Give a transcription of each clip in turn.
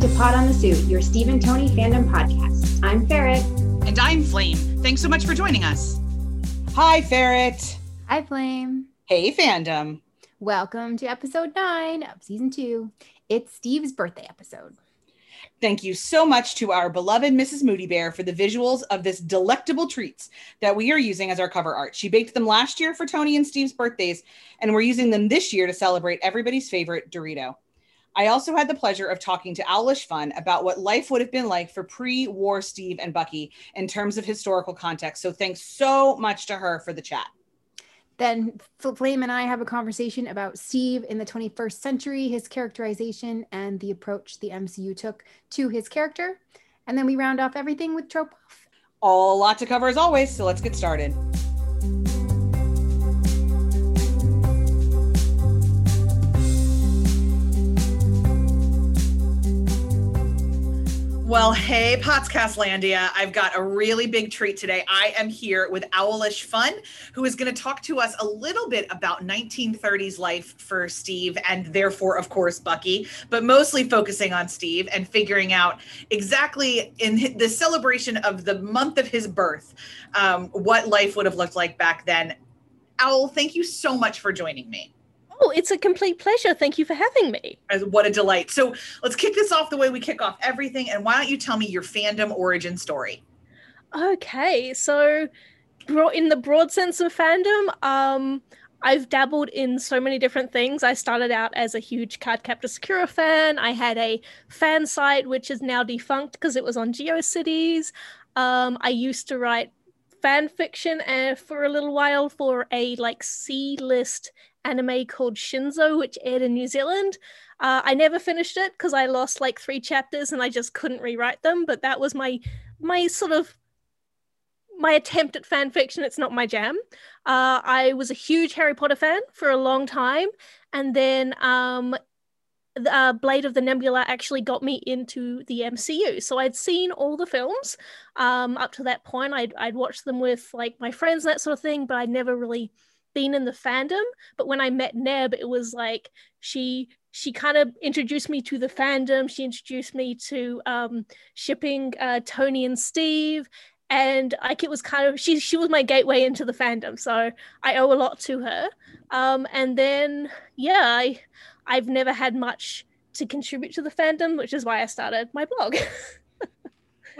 listening to Pod on the Suit, your Steve and Tony fandom podcast. I'm Ferret. And I'm Flame. Thanks so much for joining us. Hi, Ferret. Hi, Flame. Hey, fandom. Welcome to episode nine of season two. It's Steve's birthday episode. Thank you so much to our beloved Mrs. Moody Bear for the visuals of this delectable treats that we are using as our cover art. She baked them last year for Tony and Steve's birthdays, and we're using them this year to celebrate everybody's favorite Dorito. I also had the pleasure of talking to Owlish Fun about what life would have been like for pre war Steve and Bucky in terms of historical context. So thanks so much to her for the chat. Then Flame and I have a conversation about Steve in the 21st century, his characterization, and the approach the MCU took to his character. And then we round off everything with Trope Off. A lot to cover as always, so let's get started. Well, hey, Landia. I've got a really big treat today. I am here with Owlish Fun, who is going to talk to us a little bit about 1930s life for Steve and therefore, of course, Bucky, but mostly focusing on Steve and figuring out exactly in the celebration of the month of his birth, um, what life would have looked like back then. Owl, thank you so much for joining me. Oh, it's a complete pleasure. Thank you for having me. What a delight. So let's kick this off the way we kick off everything. And why don't you tell me your fandom origin story? Okay. So, in the broad sense of fandom, um, I've dabbled in so many different things. I started out as a huge Cardcaptor Sakura fan. I had a fan site, which is now defunct because it was on GeoCities. Um, I used to write fan fiction uh, for a little while for a like C list anime called Shinzo, which aired in New Zealand. Uh, I never finished it because I lost like three chapters and I just couldn't rewrite them. But that was my my sort of my attempt at fan fiction. It's not my jam. Uh, I was a huge Harry Potter fan for a long time, and then um, uh, Blade of the Nebula actually got me into the MCU. So I'd seen all the films um, up to that point. I'd, I'd watched them with like my friends, and that sort of thing, but I'd never really been in the fandom but when i met neb it was like she she kind of introduced me to the fandom. She introduced me to um, shipping uh, tony and steve. And like it was kind of she she was my gateway into the fandom so i owe a lot to her. Um, and then yeah i i've never had much to contribute to the fandom which is why i started my blog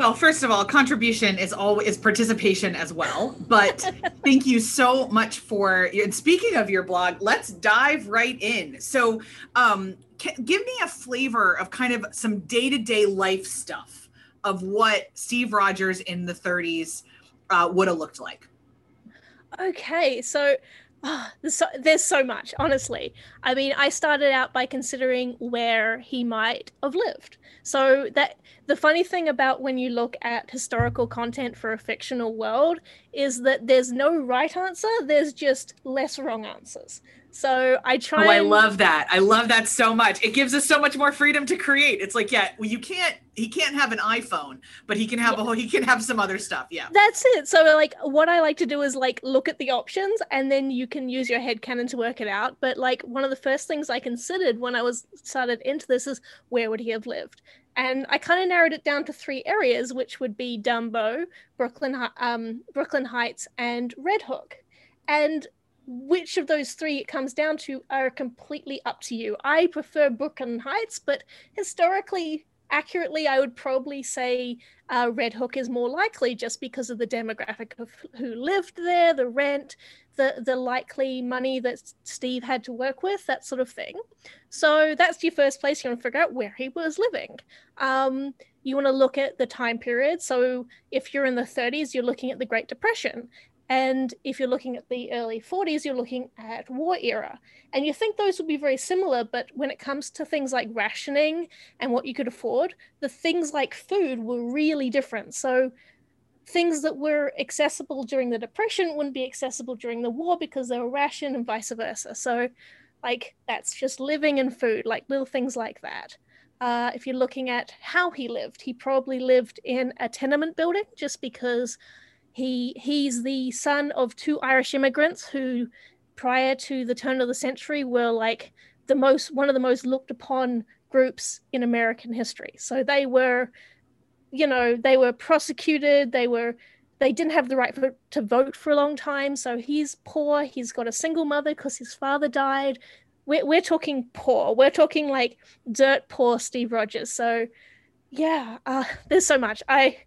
Well, first of all, contribution is always participation as well. But thank you so much for. And speaking of your blog, let's dive right in. So, um, can, give me a flavor of kind of some day to day life stuff of what Steve Rogers in the 30s uh, would have looked like. Okay, so Oh, there's, so, there's so much, honestly. I mean, I started out by considering where he might have lived. So that the funny thing about when you look at historical content for a fictional world is that there's no right answer. There's just less wrong answers. So I try. Oh, I love that. I love that so much. It gives us so much more freedom to create. It's like, yeah, well, you can't. He can't have an iPhone, but he can have yeah. a whole. He can have some other stuff. Yeah. That's it. So like, what I like to do is like look at the options, and then you can use your head canon to work it out. But like, one of the first things I considered when I was started into this is where would he have lived, and I kind of narrowed it down to three areas, which would be Dumbo, Brooklyn, um, Brooklyn Heights, and Red Hook. And which of those three it comes down to are completely up to you. I prefer Brooklyn Heights, but historically, accurately, I would probably say uh, Red Hook is more likely just because of the demographic of who lived there, the rent, the the likely money that Steve had to work with, that sort of thing. So that's your first place. You want to figure out where he was living. Um, you want to look at the time period. So if you're in the 30s, you're looking at the Great Depression. And if you're looking at the early 40s, you're looking at war era. And you think those would be very similar, but when it comes to things like rationing and what you could afford, the things like food were really different. So things that were accessible during the Depression wouldn't be accessible during the war because they were rationed and vice versa. So, like, that's just living and food, like little things like that. Uh, if you're looking at how he lived, he probably lived in a tenement building just because he he's the son of two Irish immigrants who, prior to the turn of the century, were like the most one of the most looked upon groups in American history. So they were, you know, they were prosecuted, they were they didn't have the right for, to vote for a long time. So he's poor. He's got a single mother because his father died. We're, we're talking poor. We're talking like dirt poor Steve Rogers. So yeah, uh, there's so much. I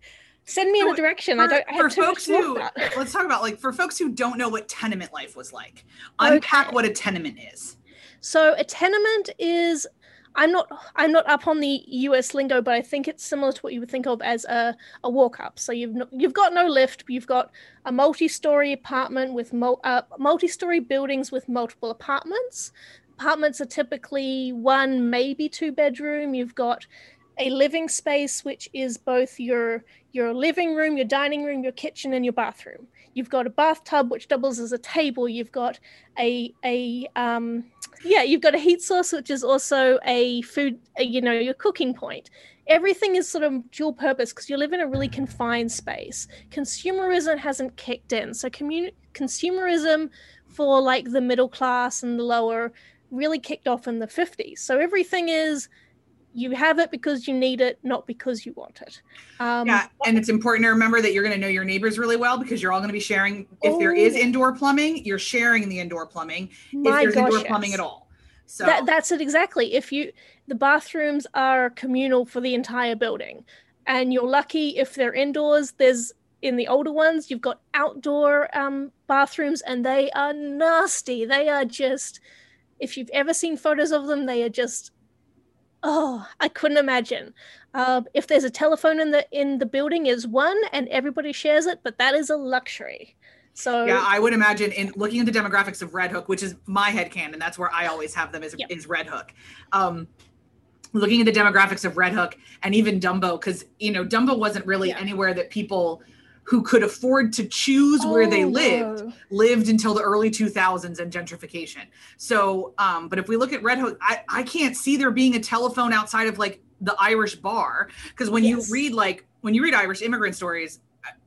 send me so in a direction. For, I don't. I for folks who let's talk about like for folks who don't know what tenement life was like. Unpack okay. what a tenement is. So a tenement is I'm not I'm not up on the US lingo, but I think it's similar to what you would think of as a, a walk up. So you've no, you've got no lift, you've got a multi-story apartment with mul- uh, multi-story buildings with multiple apartments. Apartments are typically one, maybe two bedroom. You've got a living space which is both your your living room, your dining room, your kitchen, and your bathroom. You've got a bathtub which doubles as a table. You've got a a um, yeah, you've got a heat source which is also a food, a, you know, your cooking point. Everything is sort of dual purpose because you live in a really confined space. Consumerism hasn't kicked in, so commun- consumerism for like the middle class and the lower really kicked off in the 50s. So everything is you have it because you need it, not because you want it. Um, yeah, and it's important to remember that you're going to know your neighbors really well because you're all going to be sharing. If oh, there is indoor plumbing, you're sharing the indoor plumbing. if there's gosh, indoor plumbing yes. at all, so that, that's it exactly. If you the bathrooms are communal for the entire building, and you're lucky if they're indoors. There's in the older ones, you've got outdoor um, bathrooms, and they are nasty. They are just. If you've ever seen photos of them, they are just oh i couldn't imagine uh, if there's a telephone in the in the building is one and everybody shares it but that is a luxury so yeah i would imagine in looking at the demographics of red hook which is my head canon that's where i always have them is, yep. is red hook um, looking at the demographics of red hook and even dumbo because you know dumbo wasn't really yeah. anywhere that people who could afford to choose oh, where they oh, lived lived until the early 2000s and gentrification so um but if we look at red hook i i can't see there being a telephone outside of like the irish bar because when yes. you read like when you read irish immigrant stories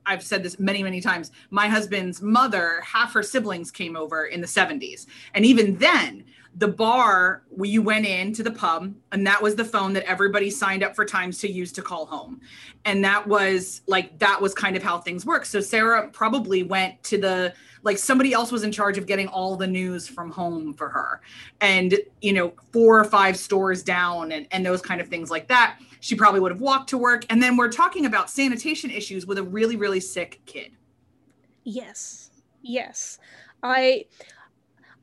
I've said this many, many times. My husband's mother, half her siblings came over in the 70s. And even then, the bar where you went in to the pub and that was the phone that everybody signed up for times to use to call home. And that was like that was kind of how things work. So sarah probably went to the like somebody else was in charge of getting all the news from home for her. And you know four or five stores down and, and those kind of things like that she probably would have walked to work. And then we're talking about sanitation issues with a really really sick kid. Yes. Yes. I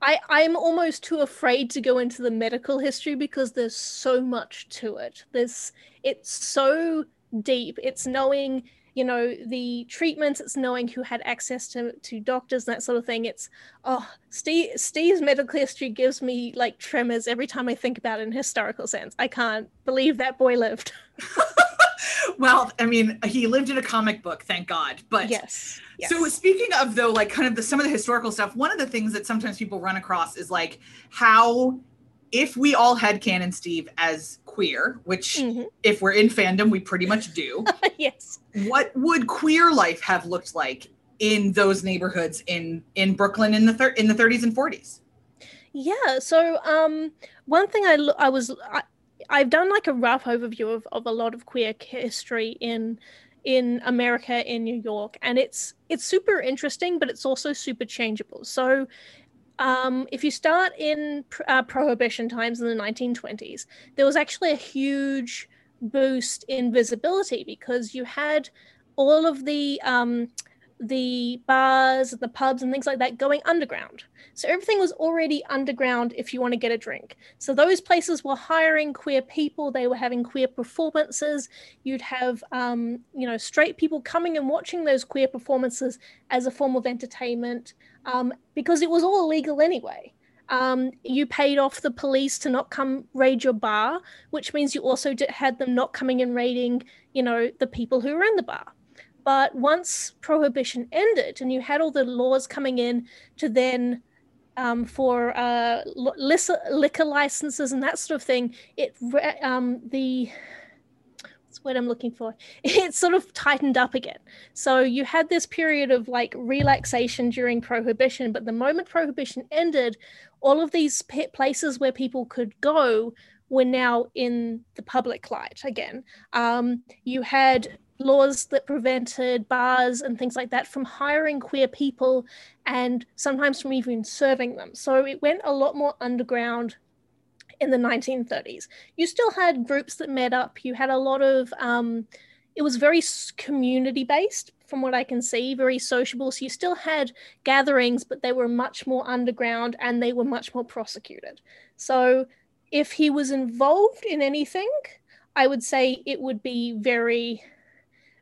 I, I'm almost too afraid to go into the medical history because there's so much to it. There's it's so deep. It's knowing, you know, the treatments, it's knowing who had access to, to doctors and that sort of thing. It's oh Steve Steve's medical history gives me like tremors every time I think about it in historical sense. I can't believe that boy lived. well, I mean, he lived in a comic book, thank God. But yes, yes. So speaking of though, like kind of the some of the historical stuff, one of the things that sometimes people run across is like how if we all had canon Steve as queer, which mm-hmm. if we're in fandom, we pretty much do. yes. What would queer life have looked like in those neighborhoods in in Brooklyn in the thir- in the 30s and 40s? Yeah. So um, one thing I I was I, I've done like a rough overview of, of a lot of queer history in in America in New York and it's it's super interesting but it's also super changeable. So um, if you start in uh, prohibition times in the 1920s, there was actually a huge boost in visibility because you had all of the um, the bars, the pubs, and things like that going underground. So everything was already underground if you want to get a drink. So those places were hiring queer people. They were having queer performances. You'd have, um, you know, straight people coming and watching those queer performances as a form of entertainment um, because it was all illegal anyway. Um, you paid off the police to not come raid your bar, which means you also had them not coming and raiding, you know, the people who were in the bar. But once prohibition ended and you had all the laws coming in to then um, for uh, liquor, licenses and that sort of thing, it um, the what's what I'm looking for? It sort of tightened up again. So you had this period of like relaxation during prohibition, but the moment prohibition ended, all of these places where people could go were now in the public light again. Um, you had laws that prevented bars and things like that from hiring queer people and sometimes from even serving them. So it went a lot more underground in the 1930s. You still had groups that met up. You had a lot of, um, it was very community based from what I can see, very sociable. So you still had gatherings, but they were much more underground and they were much more prosecuted. So if he was involved in anything, I would say it would be very,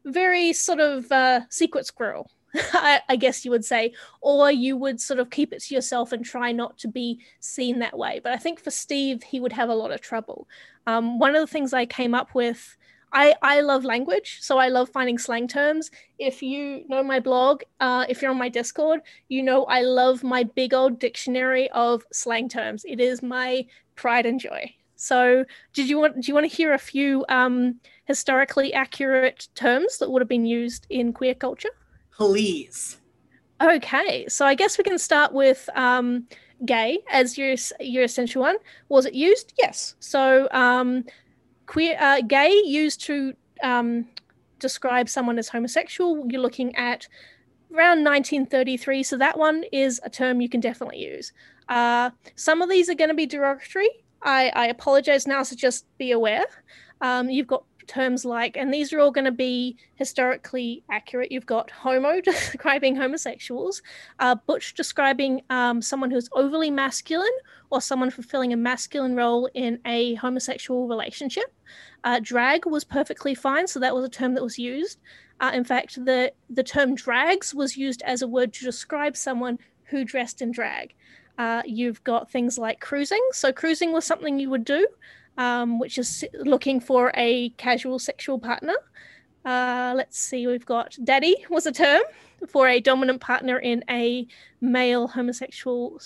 very sort of uh, secret squirrel. I, I, guess you would say, or you would sort of keep it to yourself and try not to be seen that way. But I think for Steve, he would have a lot of trouble. Um, one of the things I came up with, I, I love language, so I love finding slang terms. If you know my blog, uh, if you're on my Discord, you know I love my big old dictionary of slang terms. It is my pride and joy. So, did you want do you want to hear a few um, historically accurate terms that would have been used in queer culture? Please. Okay, so I guess we can start with um, gay as your your essential one. Was it used? Yes. So um, queer, uh, gay used to um, describe someone as homosexual. You're looking at around 1933. So that one is a term you can definitely use. Uh, some of these are going to be derogatory. I, I apologize now, so just be aware. Um, you've got terms like, and these are all going to be historically accurate. You've got homo describing homosexuals, uh, butch describing um, someone who's overly masculine or someone fulfilling a masculine role in a homosexual relationship. Uh, drag was perfectly fine, so that was a term that was used. Uh, in fact, the the term drags was used as a word to describe someone who dressed in drag. Uh, you've got things like cruising. So cruising was something you would do um, which is looking for a casual sexual partner. Uh, let's see, we've got daddy was a term for a dominant partner in a male homosexual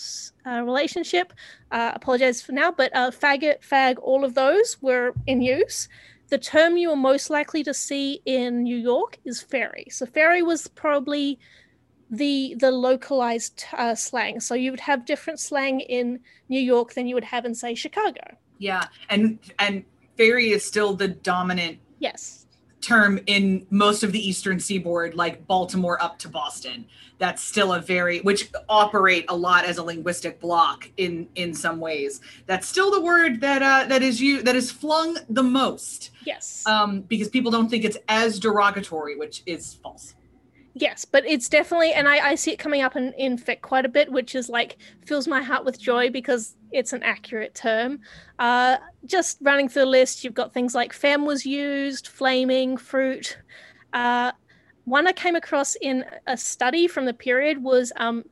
uh, relationship. Uh, apologize for now, but uh, faggot, fag, all of those were in use. The term you are most likely to see in New York is fairy. So fairy was probably the the localized uh, slang. So you would have different slang in New York than you would have in say Chicago. Yeah, and and fairy is still the dominant yes. term in most of the eastern seaboard like baltimore up to boston. That's still a very which operate a lot as a linguistic block in in some ways. That's still the word that uh that is you that is flung the most. Yes. Um because people don't think it's as derogatory which is false Yes, but it's definitely, and I, I see it coming up in, in fic quite a bit, which is like fills my heart with joy because it's an accurate term. Uh, just running through the list, you've got things like fem was used, flaming, fruit. Uh, one I came across in a study from the period was, um,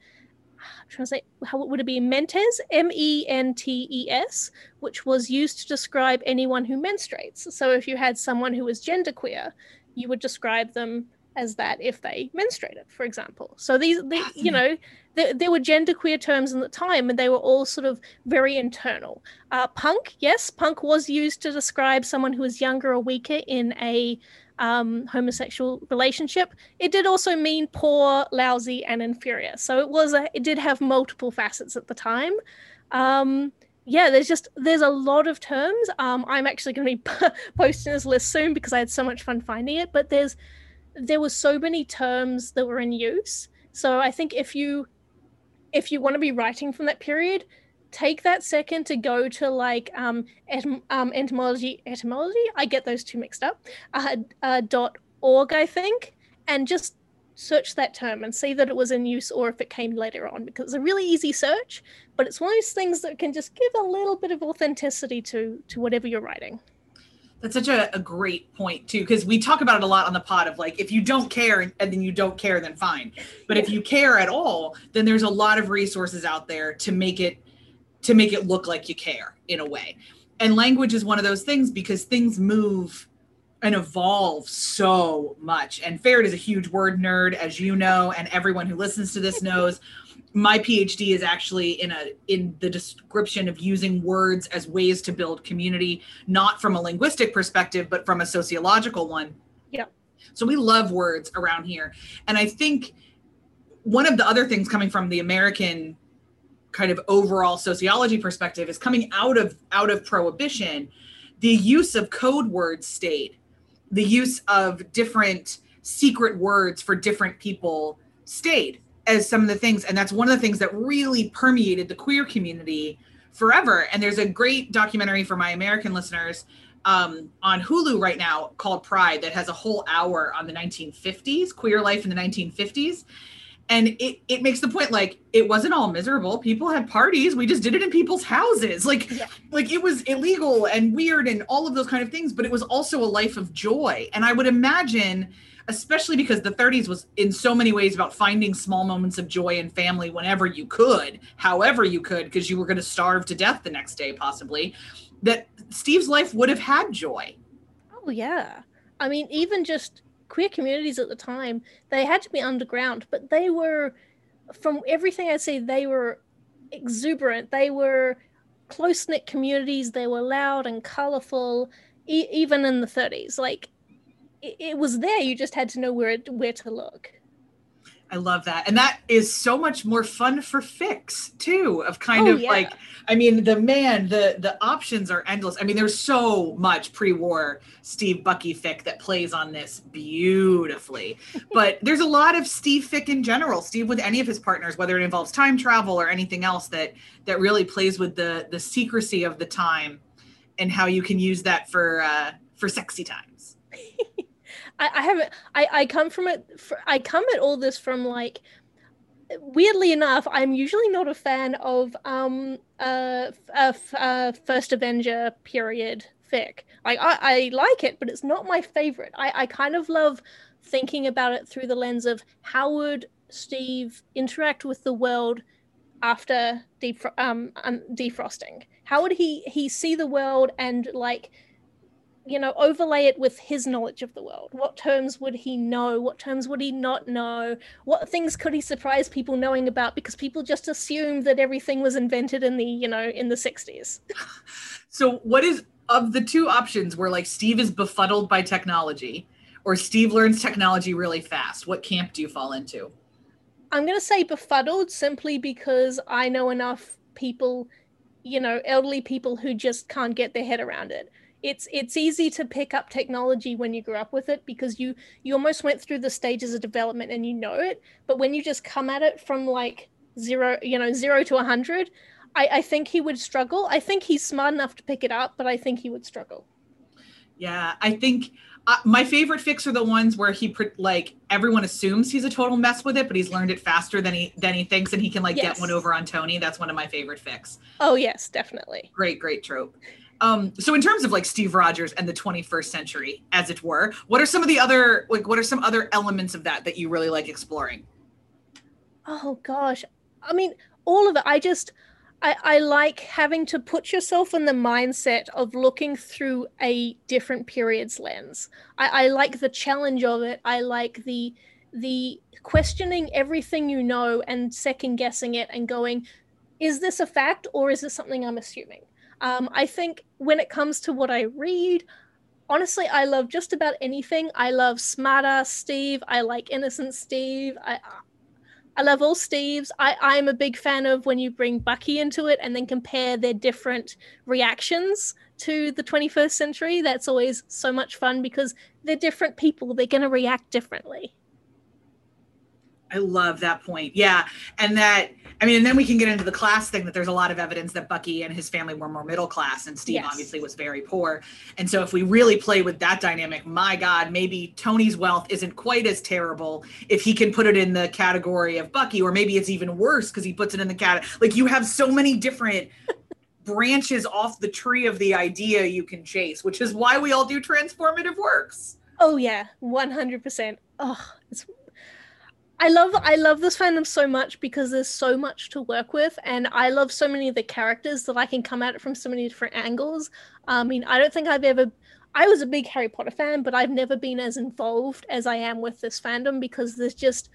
I'm trying to say, how would it be? Mentes, M E N T E S, which was used to describe anyone who menstruates. So if you had someone who was genderqueer, you would describe them as that if they menstruated, for example. So these, they, you know, there, there, were genderqueer terms in the time, and they were all sort of very internal. Uh, punk, yes, punk was used to describe someone who was younger or weaker in a um, homosexual relationship. It did also mean poor, lousy, and inferior. So it was a, it did have multiple facets at the time. Um, yeah, there's just there's a lot of terms. Um, I'm actually going to be posting this list soon because I had so much fun finding it. But there's there were so many terms that were in use. So I think if you if you want to be writing from that period, take that second to go to like um, etym- um etymology etymology. I get those two mixed up. Uh, uh, dot org, I think, and just search that term and see that it was in use or if it came later on because it's a really easy search but it's one of those things that can just give a little bit of authenticity to to whatever you're writing that's such a, a great point too, because we talk about it a lot on the pod of like, if you don't care and then you don't care, then fine. But if you care at all, then there's a lot of resources out there to make it to make it look like you care in a way. And language is one of those things because things move and evolve so much. And Ferret is a huge word nerd, as you know, and everyone who listens to this knows my phd is actually in a in the description of using words as ways to build community not from a linguistic perspective but from a sociological one. Yeah so we love words around here. And i think one of the other things coming from the american kind of overall sociology perspective is coming out of out of prohibition the use of code words stayed. The use of different secret words for different people stayed as some of the things and that's one of the things that really permeated the queer community forever. And there's a great documentary for my american listeners um, on hulu right now called pride that has a whole hour on the 1950s queer life in the 1950s and it, it makes the point like it wasn't all miserable. People had parties. We just did it in people's houses. Like yeah. like it was illegal and weird and all of those kind of things but it was also a life of joy. And i would imagine especially because the 30s was in so many ways about finding small moments of joy and family whenever you could however you could because you were going to starve to death the next day possibly that steve's life would have had joy oh yeah i mean even just queer communities at the time, they had to be underground, but they were, from everything I see, they were exuberant. They were close knit communities. They were loud and colorful, e- even in the 30s. Like it, it was there. You just had to know where where to look. I love that. And that is so much more fun for fics too, of kind oh, of yeah. like I mean the man, the the options are endless. I mean, there's so much pre-war Steve Bucky fic that plays on this beautifully. but there's a lot of Steve fic in general, Steve with any of his partners, whether it involves time travel or anything else that that really plays with the the secrecy of the time and how you can use that for uh for sexy times. I, I haven't. I I come from it. For, I come at all this from like. Weirdly enough, I'm usually not a fan of um uh, uh, uh first Avenger period fic. Like I, I like it, but it's not my favorite. I I kind of love thinking about it through the lens of how would Steve interact with the world after defro- um, um defrosting? How would he he see the world and like you know, overlay it with his knowledge of the world. What terms would he know? What terms would he not know? What things could he surprise people knowing about? Because people just assumed that everything was invented in the, you know, in the 60s. so, what is of the two options where like Steve is befuddled by technology or Steve learns technology really fast? What camp do you fall into? I'm going to say befuddled simply because I know enough people, you know, elderly people who just can't get their head around it it's it's easy to pick up technology when you grew up with it because you you almost went through the stages of development and you know it but when you just come at it from like zero you know zero to a hundred I, I think he would struggle i think he's smart enough to pick it up but i think he would struggle yeah i think uh, my favorite fics are the ones where he like everyone assumes he's a total mess with it, but he's learned it faster than he than he thinks, and he can like yes. get one over on Tony. That's one of my favorite fics. Oh yes, definitely. Great, great trope. Um, so in terms of like Steve Rogers and the 21st century, as it were, what are some of the other like what are some other elements of that that you really like exploring? Oh gosh. I mean, all of it. I just I, I like having to put yourself in the mindset of looking through a different period's lens. I, I like the challenge of it. I like the the questioning everything you know and second guessing it and going, is this a fact or is this something I'm assuming? Um, I think when it comes to what I read, honestly, I love just about anything. I love smarter Steve. I like innocent Steve. I I love all Steves. I, I'm a big fan of when you bring Bucky into it and then compare their different reactions to the 21st century. That's always so much fun because they're different people. They're going to react differently. I love that point. Yeah. And that, I mean, and then we can get into the class thing that there's a lot of evidence that Bucky and his family were more middle class and Steve yes. obviously was very poor. And so if we really play with that dynamic, my God, maybe Tony's wealth isn't quite as terrible if he can put it in the category of Bucky, or maybe it's even worse because he puts it in the cat. Like you have so many different branches off the tree of the idea you can chase, which is why we all do transformative works. Oh yeah, 100%. Oh, it's I love I love this fandom so much because there's so much to work with, and I love so many of the characters that I can come at it from so many different angles. I mean, I don't think I've ever. I was a big Harry Potter fan, but I've never been as involved as I am with this fandom because there's just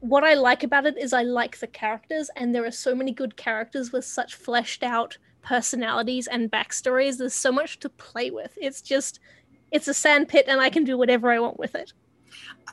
what I like about it is I like the characters, and there are so many good characters with such fleshed out personalities and backstories. There's so much to play with. It's just, it's a sandpit, and I can do whatever I want with it.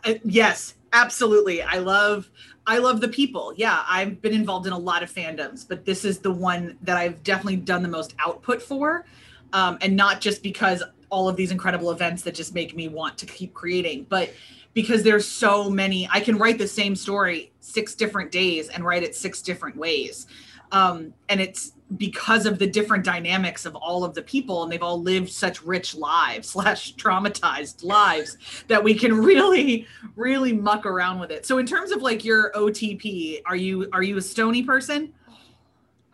Uh, yes, Absolutely. I love I love the people. Yeah, I've been involved in a lot of fandoms, but this is the one that I've definitely done the most output for. Um, and not just because all of these incredible events that just make me want to keep creating, but because there's so many I can write the same story six different days and write it six different ways. Um, and it's because of the different dynamics of all of the people and they've all lived such rich lives slash traumatized lives that we can really really muck around with it. So in terms of like your otp are you are you a stony person?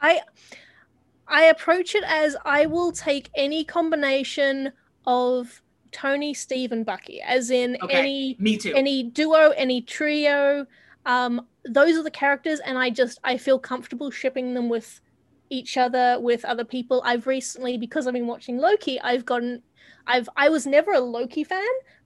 I i approach it as i will take any combination of tony steve and bucky as in Okay, any me too. any duo any trio. Um those are the characters and i just i feel comfortable shipping them with each other with other people. I've recently because i've been watching loki i've gotten i've i was never a loki fan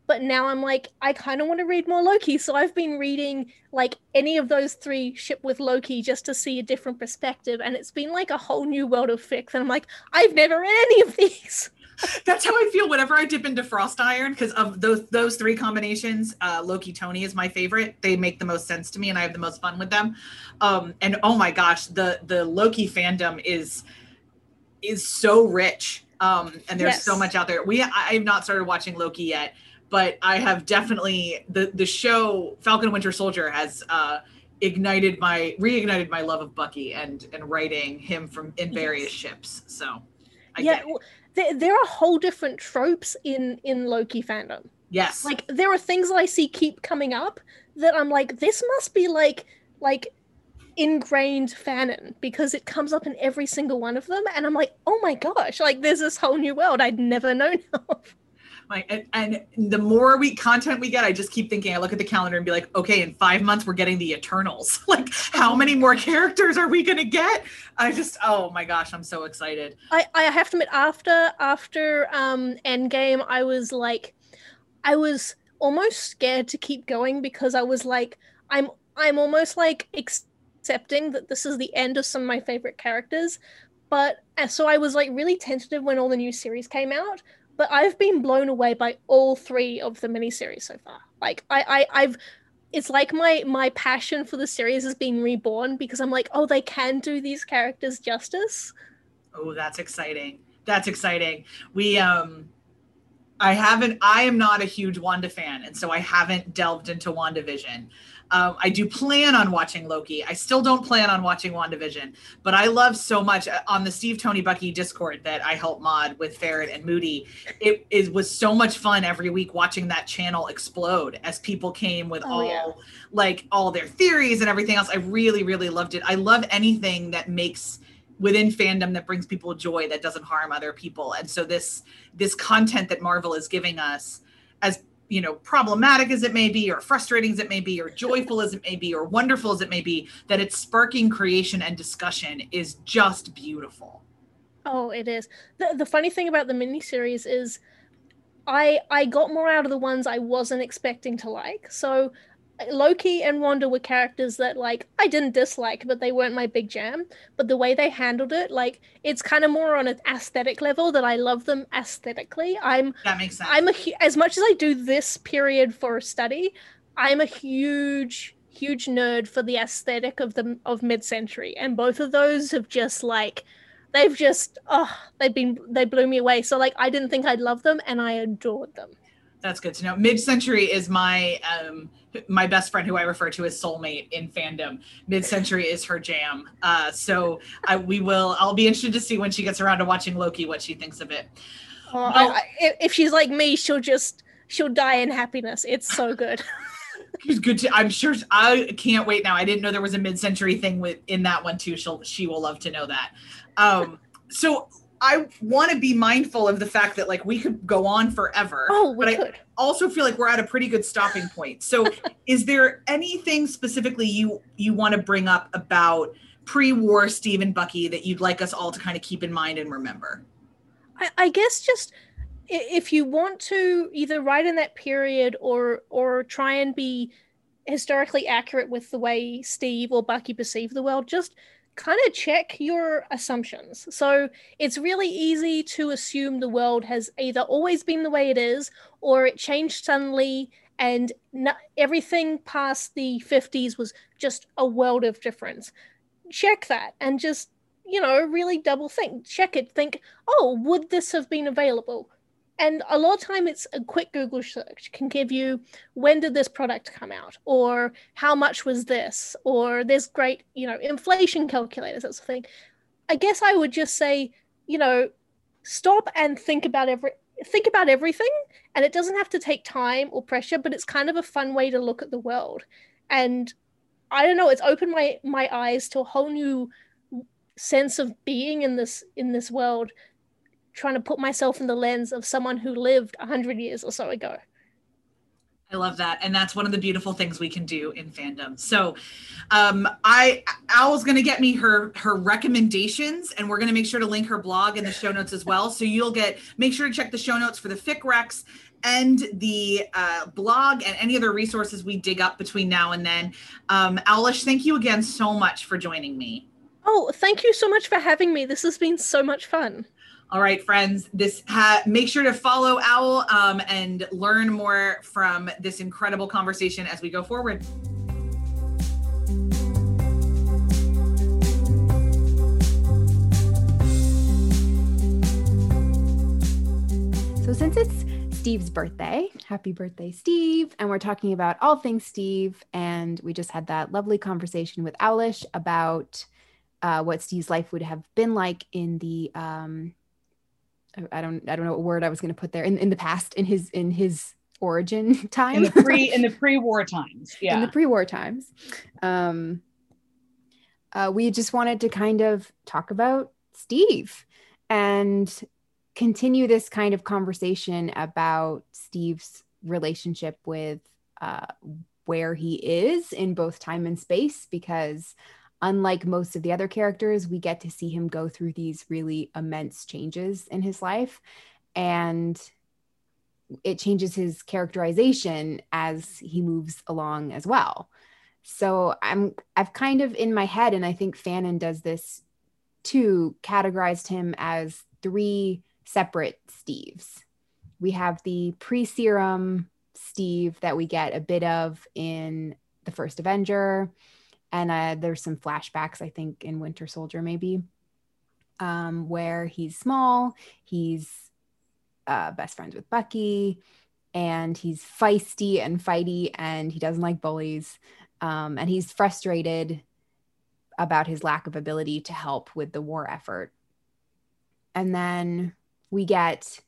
but now i'm like i kind of want to read more loki. So i've been reading like any of those three ship with loki just to see a different perspective and it's been like a whole new world of fic and i'm like i've never read any of these that's how I feel whenever I dip into Frost Iron because of those those three combinations. Uh, Loki Tony is my favorite. They make the most sense to me, and I have the most fun with them. Um, and oh my gosh, the the Loki fandom is is so rich, um, and there's so much out there. We I have not started watching Loki yet, but I have definitely the the show Falcon Winter Soldier has. Uh, ignited my reignited my love of Bucky and and writing him from in various Yes. ships so I yeah get it. well, there, there are whole different tropes in in loki fandom yes like there are things that I see keep coming up that I'm like, this must be like like ingrained fanon because it comes up in every single one of them, and I'm like, oh my gosh, like there's this whole new world I'd never known of. Like, and, and the more we content we get, I just keep thinking. I look at the calendar and be like, okay, in five months we're getting the Eternals. like, how many more characters are we gonna get? I just, oh my gosh, I'm so excited. I I have to admit, after after um Endgame, I was like, I was almost scared to keep going because I was like, I'm I'm almost like accepting that this is the end of some of my favorite characters, but so I was like really tentative when all the new series came out. But I've been blown away by all three of the miniseries so far. Like I, I I've it's like my my passion for the series has been reborn because I'm like, oh, they can do these characters justice. Oh, that's exciting. That's exciting. We um I haven't I am not a huge Wanda fan, and so I haven't delved into WandaVision. Um, I do plan on watching Loki. I still don't plan on watching WandaVision, but I love so much uh, on the Steve Tony Bucky Discord that I help mod with Ferret and Moody. It, it was so much fun every week watching that channel explode as people came with Oh, all yeah. like all their theories and everything else. I really, really loved it. I love anything that makes within fandom that brings people joy that doesn't harm other people and so this this content that marvel is giving us as you know problematic as it may be or frustrating as it may be or joyful as it may be or wonderful as it may be that it's sparking creation and discussion is just beautiful Oh, it is. The the funny thing about the miniseries is I I got more out of the ones I wasn't expecting to like. So Loki and Wanda were characters that like I didn't dislike, but they weren't my big jam. But the way they handled it, like it's kind of more on an aesthetic level that I love them aesthetically. I'm that makes sense I'm a as much as I do this period for study, I'm a huge huge nerd for the aesthetic of the of mid-century and both of those have just like they've just oh they've been they blew me away so like I didn't think I'd love them and I adored them. That's good to know. Mid Century is my um my best friend who I refer to as soulmate in fandom. Mid Century is her jam. Uh so I we will I'll be interested to see when she gets around to watching Loki what she thinks of it. Oh, I, I, if- she's like me, she'll just she'll die in happiness. It's so good. It's good to I'm sure I can't wait now. I didn't know there was a mid century thing with in that one too. She'll she will love to know that. Um so I want to be mindful of the fact that like we could go on forever. Oh, but I also feel like we're at a pretty good stopping point. So, is there anything specifically you you want to bring up about pre-war Steve and Bucky that you'd like us all to kind of keep in mind and remember? I, I guess just if you want to either write in that period or or try and be historically accurate with the way Steve or Bucky perceive the world, just kind of check your assumptions. So it's really easy to assume the world has either always been the way it is or it changed suddenly and everything past the 50s was just a world of difference. Check that and just, you know, really double think. Check it. Think, oh, would this have been available? And a lot of time it's a quick Google search can give you when did this product come out? or how much was this? or there's great, you know, inflation calculators, that sort of thing. I guess I would just say, you know, stop and think about every think about everything and it doesn't have to take time or pressure but it's kind of a fun way to look at the world. And i don't know it's opened my my eyes to a whole new sense of being in this in this world trying to put myself in the lens of someone who lived 100 years or so ago I love that. And that's one of the beautiful things we can do in fandom. So um I Owl's gonna get me her her recommendations and we're gonna make sure to link her blog in the show notes as well. So you'll get make sure to check the show notes for the fic recs and the uh, blog and any other resources we dig up between now and then. Um, Owlish, thank you again so much for joining me. Oh, thank you so much for having me. This has been so much fun. All right, friends. This ha- make sure to follow Owl um, and learn more from this incredible conversation as we go forward. So, since it's Steve's birthday, happy birthday, Steve. And we're talking about all things Steve. And we just had that lovely conversation with Owlish about uh, what Steve's life would have been like in the um, I don't I don't know what word I was going to put there. In, in the past in his in his origin time. In the pre in the pre-war times yeah in the pre-war times. Um uh, we just wanted to kind of talk about Steve and continue this kind of conversation about Steve's relationship with uh, where he is in both time and space because unlike most of the other characters, we get to see him go through these really immense changes in his life. And it changes his characterization as he moves along as well. So I'm I've kind of in my head, and I think Fanon does this too, categorized him as three separate Steves. We have the pre-serum Steve that we get a bit of in the first Avenger and uh, there's some flashbacks i think in winter soldier maybe um, where he's small he's uh, best friends with bucky and he's feisty and fighty and he doesn't like bullies um, and he's frustrated about his lack of ability to help with the war effort. And then we get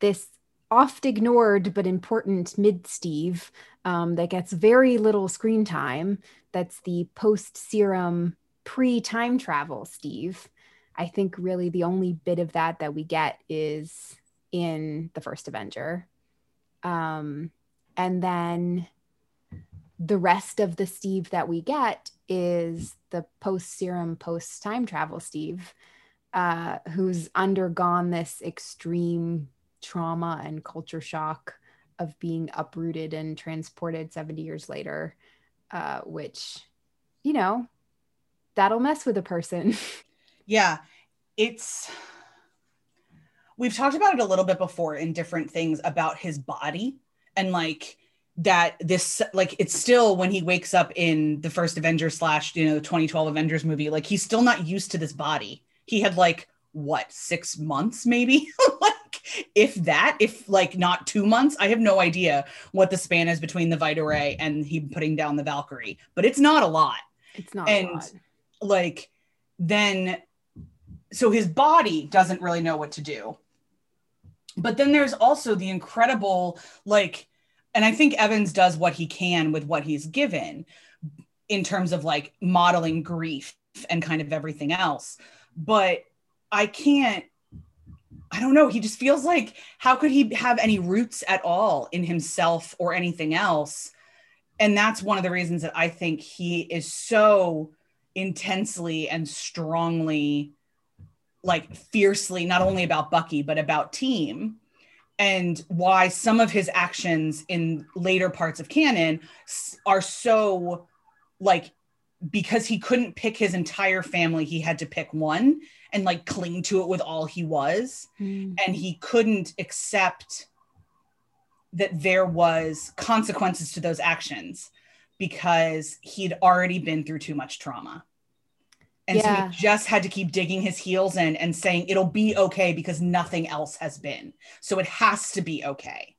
this oft ignored but important mid Steve um, that gets very little screen time. That's the post serum pre time travel Steve. I think really the only bit of that that we get is in the first Avenger. Um, and then the rest of the Steve that we get is the post serum, post time travel Steve, uh, who's undergone this extreme trauma and culture shock of being uprooted and transported 70 years later, uh, which, you know, that'll mess with a person. yeah, it's. We've talked about it a little bit before in different things about his body and like that this like it's still when he wakes up in the first Avengers slash you know 2012 Avengers movie like he's still not used to this body. He had like what six months maybe if that, if like not two months, I have no idea what the span is between the Vita-Ray and he putting down the Valkyrie, but it's not a lot. It's not. And like, then, so his body doesn't really know what to do. But then there's also the incredible, like, and I think Evans does what he can with what he's given in terms of like modeling grief and kind of everything else. But I can't I don't know. He just feels like how could he have any roots at all in himself or anything else? And that's one of the reasons that I think he is so intensely and strongly like fiercely not only about Bucky but about team and why some of his actions in later parts of canon are so like because he couldn't pick his entire family he had to pick one and like cling to it with all he was. Mm. And he couldn't accept that there was consequences to those actions because he'd already been through too much trauma. And Yeah. so he just had to keep digging his heels in and saying it'll be okay because nothing else has been. So it has to be okay.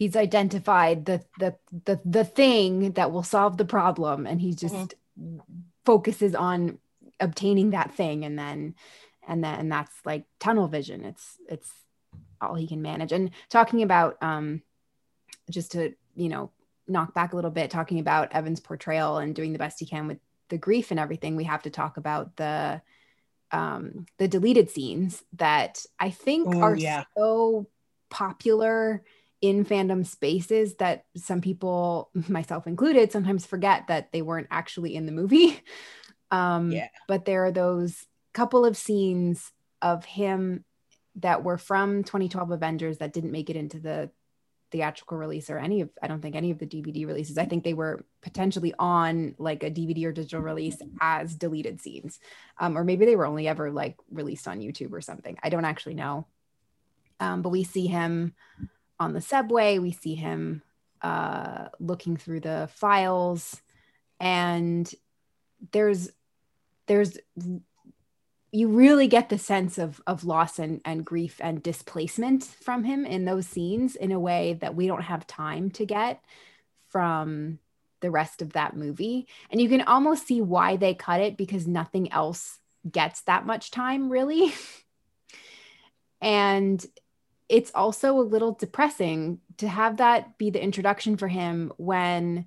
he's identified the the the the thing that will solve the problem and he just Mhm. focuses on obtaining that thing and then and then and that's like tunnel vision. It's it's all he can manage. And talking about um just to you know knock back a little bit talking about Evans' portrayal and doing the best he can with the grief and everything we have to talk about the um the deleted scenes that i think Ooh, are yeah. so popular in fandom spaces that some people myself included sometimes forget that they weren't actually in the movie um Yeah. but there are those couple of scenes of him that were from 2012 avengers that didn't make it into the theatrical release or any of i don't think any of the dvd releases. I think they were potentially on like a dvd or digital release as deleted scenes. Um, or maybe they were only ever like released on youtube or something. I don't actually know. Um, but we see him on the subway. We see him uh, looking through the files. And there's there's you really get the sense of of loss and, and grief and displacement from him in those scenes in a way that we don't have time to get from the rest of that movie. And you can almost see why they cut it because nothing else gets that much time really. And it's also a little depressing to have that be the introduction for him when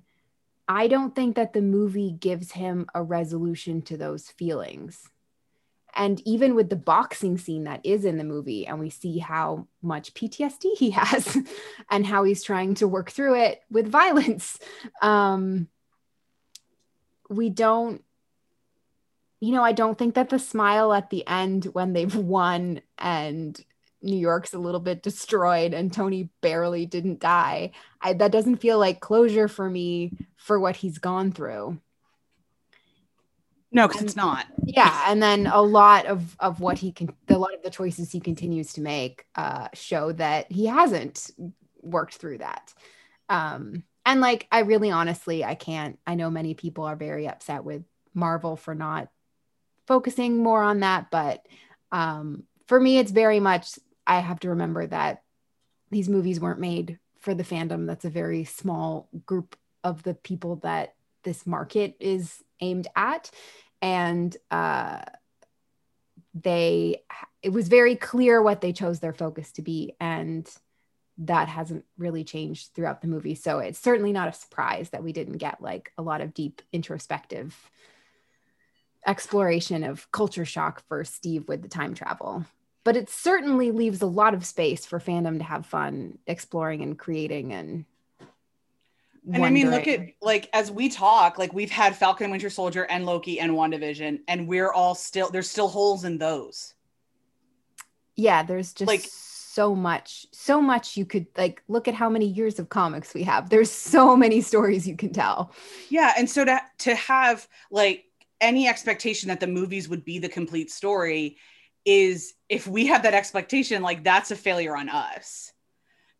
I don't think that the movie gives him a resolution to those feelings. And even with the boxing scene that is in the movie, and we see how much PTSD he has and how he's trying to work through it with violence, um, we don't, you know, I don't think that the smile at the end when they've won and New York's a little bit destroyed and Tony barely didn't die. I, that doesn't feel like closure for me for what he's gone through. No, because it's not. Yeah, and then a lot of of what he can, a lot of the choices he continues to make, uh, show that he hasn't worked through that. Um, and like, I really, honestly, I can't. I know many people are very upset with Marvel for not focusing more on that, but um, for me, it's very much. I have to remember that these movies weren't made for the fandom. That's a very small group of the people that this market is aimed at. And uh, they it was very clear what they chose their focus to be and that hasn't really changed throughout the movie. So it's certainly not a surprise that we didn't get like a lot of deep introspective exploration of culture shock for steve with the time travel but it certainly leaves a lot of space for fandom to have fun exploring and creating and And I mean, look at like as we talk, like we've had Falcon and Winter Soldier and Loki and WandaVision, and we're all still there's still holes in those. yeah there's just Like- so much so much you could like look at how many years of comics we have. There's so many stories you can tell. Yeah, and so to to have like any expectation that the movies would be the complete story is if we have that expectation, like that's a failure on us.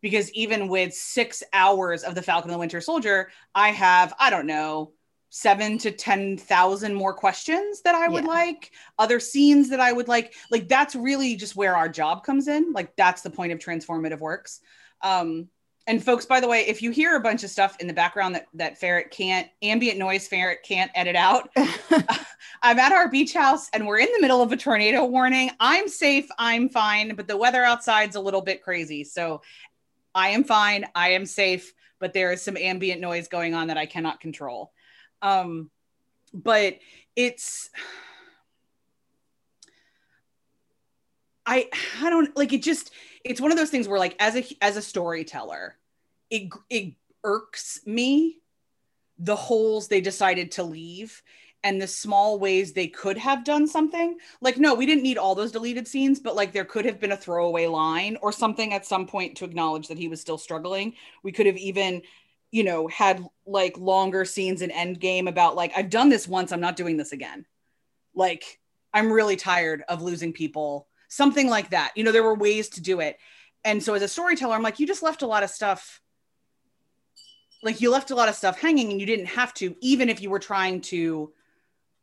Because even with six hours of the Falcon and the Winter Soldier, I have, I don't know, seven to 10,000 more questions that I would Yeah. like, other scenes that I would like. Like, that's really just where our job comes in. Like, that's the point of transformative works. Um, and folks, by the way, if you hear a bunch of stuff in the background that, that Ferret can't, ambient noise Ferret can't edit out, I'm at our beach house and we're in the middle of a tornado warning. I'm safe, I'm fine, but the weather outside's a little bit crazy. So I am fine, I am safe, but there is some ambient noise going on that I cannot control. Um, but it's I I don't like it just it's one of those things where like as a as a storyteller, it it irks me the holes they decided to leave and the small ways they could have done something. Like, no, we didn't need all those deleted scenes, but like there could have been a throwaway line or something at some point to acknowledge that he was still struggling. We could have even, you know, had like longer scenes in Endgame about like, I've done this once, I'm not doing this again. Like, I'm really tired of losing people. Something like that. You know, there were ways to do it. and so as a storyteller, I'm like, you just left a lot of stuff. Like you left a lot of stuff hanging and you didn't have to, even if you were trying to,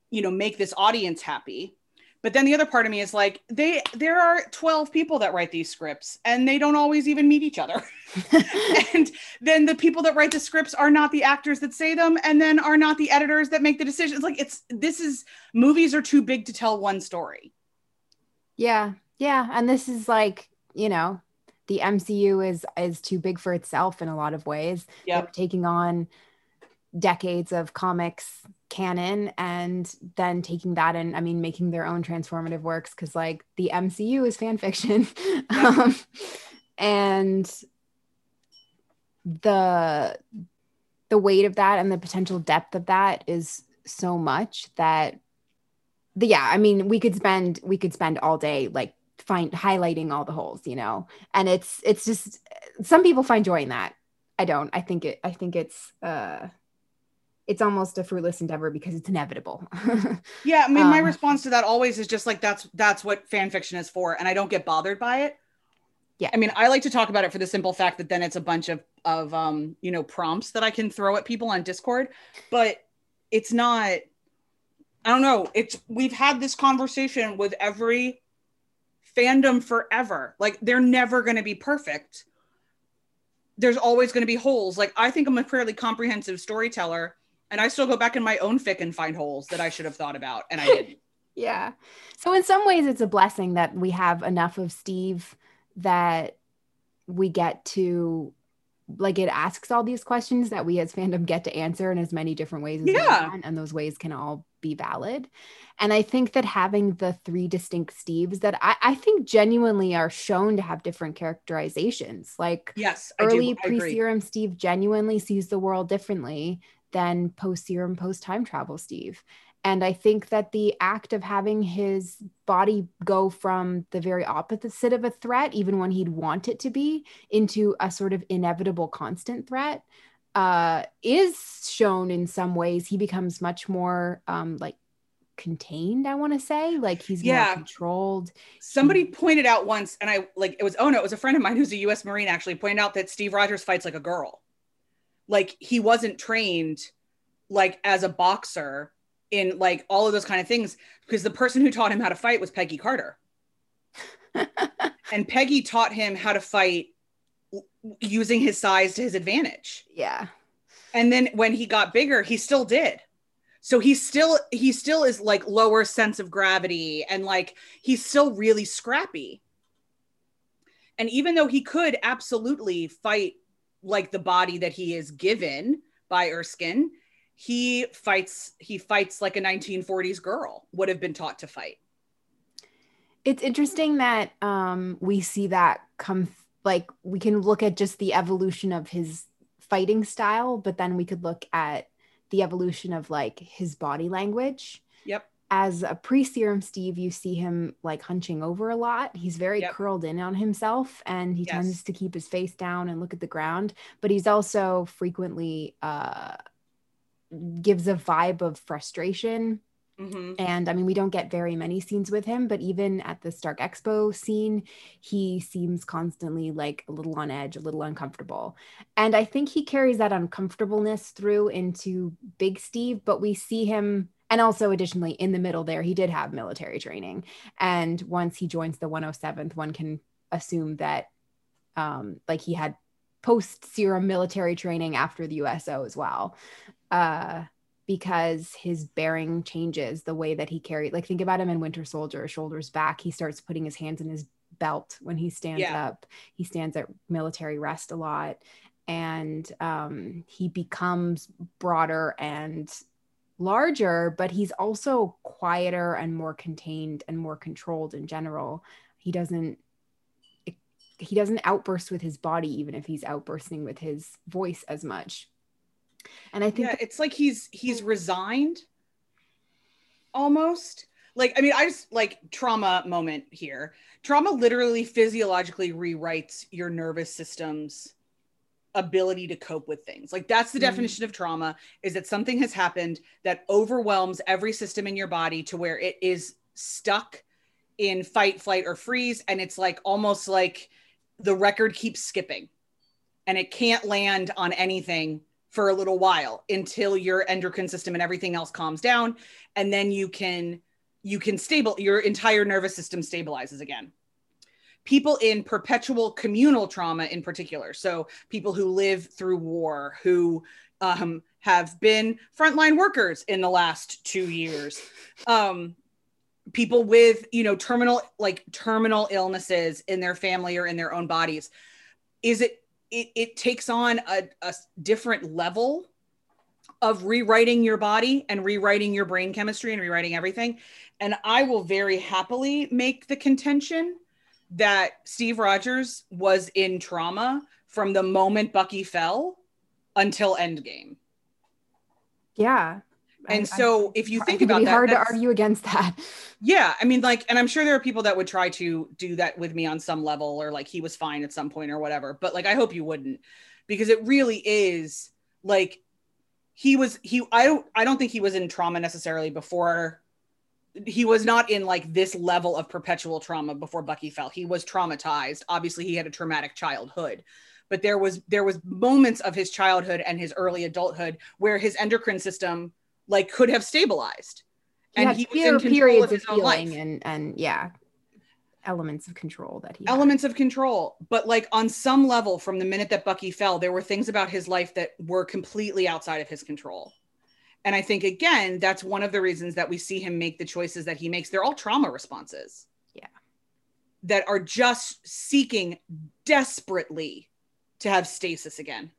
you know, make this audience happy. But then the other part of me is like, they there are 12 people that write these scripts and they don't always even meet each other. and then the people that write the scripts are not the actors that say them and then are not the editors that make the decisions. Like it's this is movies are too big to tell one story. Yeah. Yeah. And this is like, you know, the MCU is is too big for itself in a lot of ways. Yep. They're taking on decades of comics canon and then taking that and I mean making their own transformative works because like the MCU is fan fiction. um, and the the weight of that and the potential depth of that is so much that the yeah, I mean we could spend we could spend all day like find highlighting all the holes, you know. And it's it's just some people find joy in that. I don't. I think it I think it's uh it's almost a fruitless endeavor because it's inevitable. Yeah, I mean, my Um, response to that always is just like that's that's what fan fiction is for, and I don't get bothered by it. Yeah. I mean, I like to talk about it for the simple fact that then it's a bunch of of um, you know, prompts that I can throw at people on Discord, but it's not I don't know. It's we've had this conversation with every fandom forever. Like they're never going to be perfect. There's always going to be holes. Like I think I'm a fairly comprehensive storyteller and I still go back in my own fic and find holes that I should have thought about and I didn't. yeah. So in some ways it's a blessing that we have enough of Steve that we get to like it asks all these questions that we as fandom get to answer in as many different ways as we Yeah. can, and those ways can all be valid. And I think that having the three distinct Steves that I, I think genuinely are shown to have different characterizations. Like Yes, early do. I agree. pre-serum Steve genuinely sees the world differently than post-serum post-time travel Steve. And I think that the act of having his body go from the very opposite of a threat, even when he'd want it to be, into a sort of inevitable constant threat, uh, is shown in some ways. He becomes much more um, like contained, I want to say. Like he's Yeah. more controlled. Somebody pointed out once, and I like it was oh no, it was a friend of mine who's a US Marine actually pointed out that Steve Rogers fights like a girl. Like he wasn't trained like as a boxer in like all of those kind of things because the person who taught him how to fight was Peggy Carter. and Peggy taught him how to fight using his size to his advantage. yeah. and then when he got bigger he still did so he still he still is like lower sense of gravity and like he's still really scrappy and even though he could absolutely fight like the body that he is given by erskine he fights he fights like a 1940s girl would have been taught to fight It's interesting that um, we see that come, like, we can look at just the evolution of his fighting style, but then we could look at the evolution of like his body language. yep As a pre serum Steve, you see him like hunching over a lot. He's very Yep. curled in on himself and he Yes. tends to keep his face down and look at the ground, but he's also frequently uh, gives a vibe of frustration hmm and I mean, we don't get very many scenes with him, but even at the Stark Expo scene, he seems constantly like a little on edge, a little uncomfortable. And I think he carries that uncomfortableness through into Big Steve, but we see him. And also, additionally, in the middle there, he did have military training. And once he joins the 107th, one can assume that, um, like, he had post serum military training after the USO as well. Uh, because his bearing changes the way that he carried like think about him in winter soldier shoulders back he starts putting his hands in his belt when he stands Yeah. up. He stands at military rest a lot and um, he becomes broader and larger but he's also quieter and more contained and more controlled in general. He doesn't he doesn't outburst with his body even if he's outbursting with his voice as much and i think yeah it's like he's he's resigned almost. Like i mean i just like trauma moment here. Trauma literally physiologically rewrites your nervous system's ability to cope with things. Like that's the Mhm. definition of trauma is that something has happened that overwhelms every system in your body to where it is stuck in fight flight or freeze and it's like almost like the record keeps skipping. And it can't land on anything for a little while until your endocrine system and everything else calms down. And then you can you can stable your entire nervous system stabilizes again. People in perpetual communal trauma in particular so people who live through war who um, have been frontline workers in the last two years um, people with you know terminal like terminal illnesses in their family or in their own bodies. Is it it, it takes on a, a different level of rewriting your body and rewriting your brain chemistry and rewriting everything and i will very happily make the contention that steve rogers was in trauma from the moment bucky fell until endgame Yeah. And I- so if you think about be that hard to argue against that. yeah i mean like and i'm sure there are people that would try to do that with me on some level or like he was fine at some point or whatever but like i hope you wouldn't because it really is like he was he i don't i don't think he was in trauma necessarily before he was not in like this level of perpetual trauma before bucky fell he was traumatized obviously he had a traumatic childhood but there was there was moments of his childhood and his early adulthood where his endocrine system like could have stabilized. He and he was in control periods of his of own life. and and yeah, elements of control that he had. elements of control. But like on some level from the minute that bucky fell there were things about his life that were completely outside of his control. And i think again that's one of the reasons that we see him make the choices that he makes. They're all trauma responses. Yeah. that are just seeking desperately to have stasis again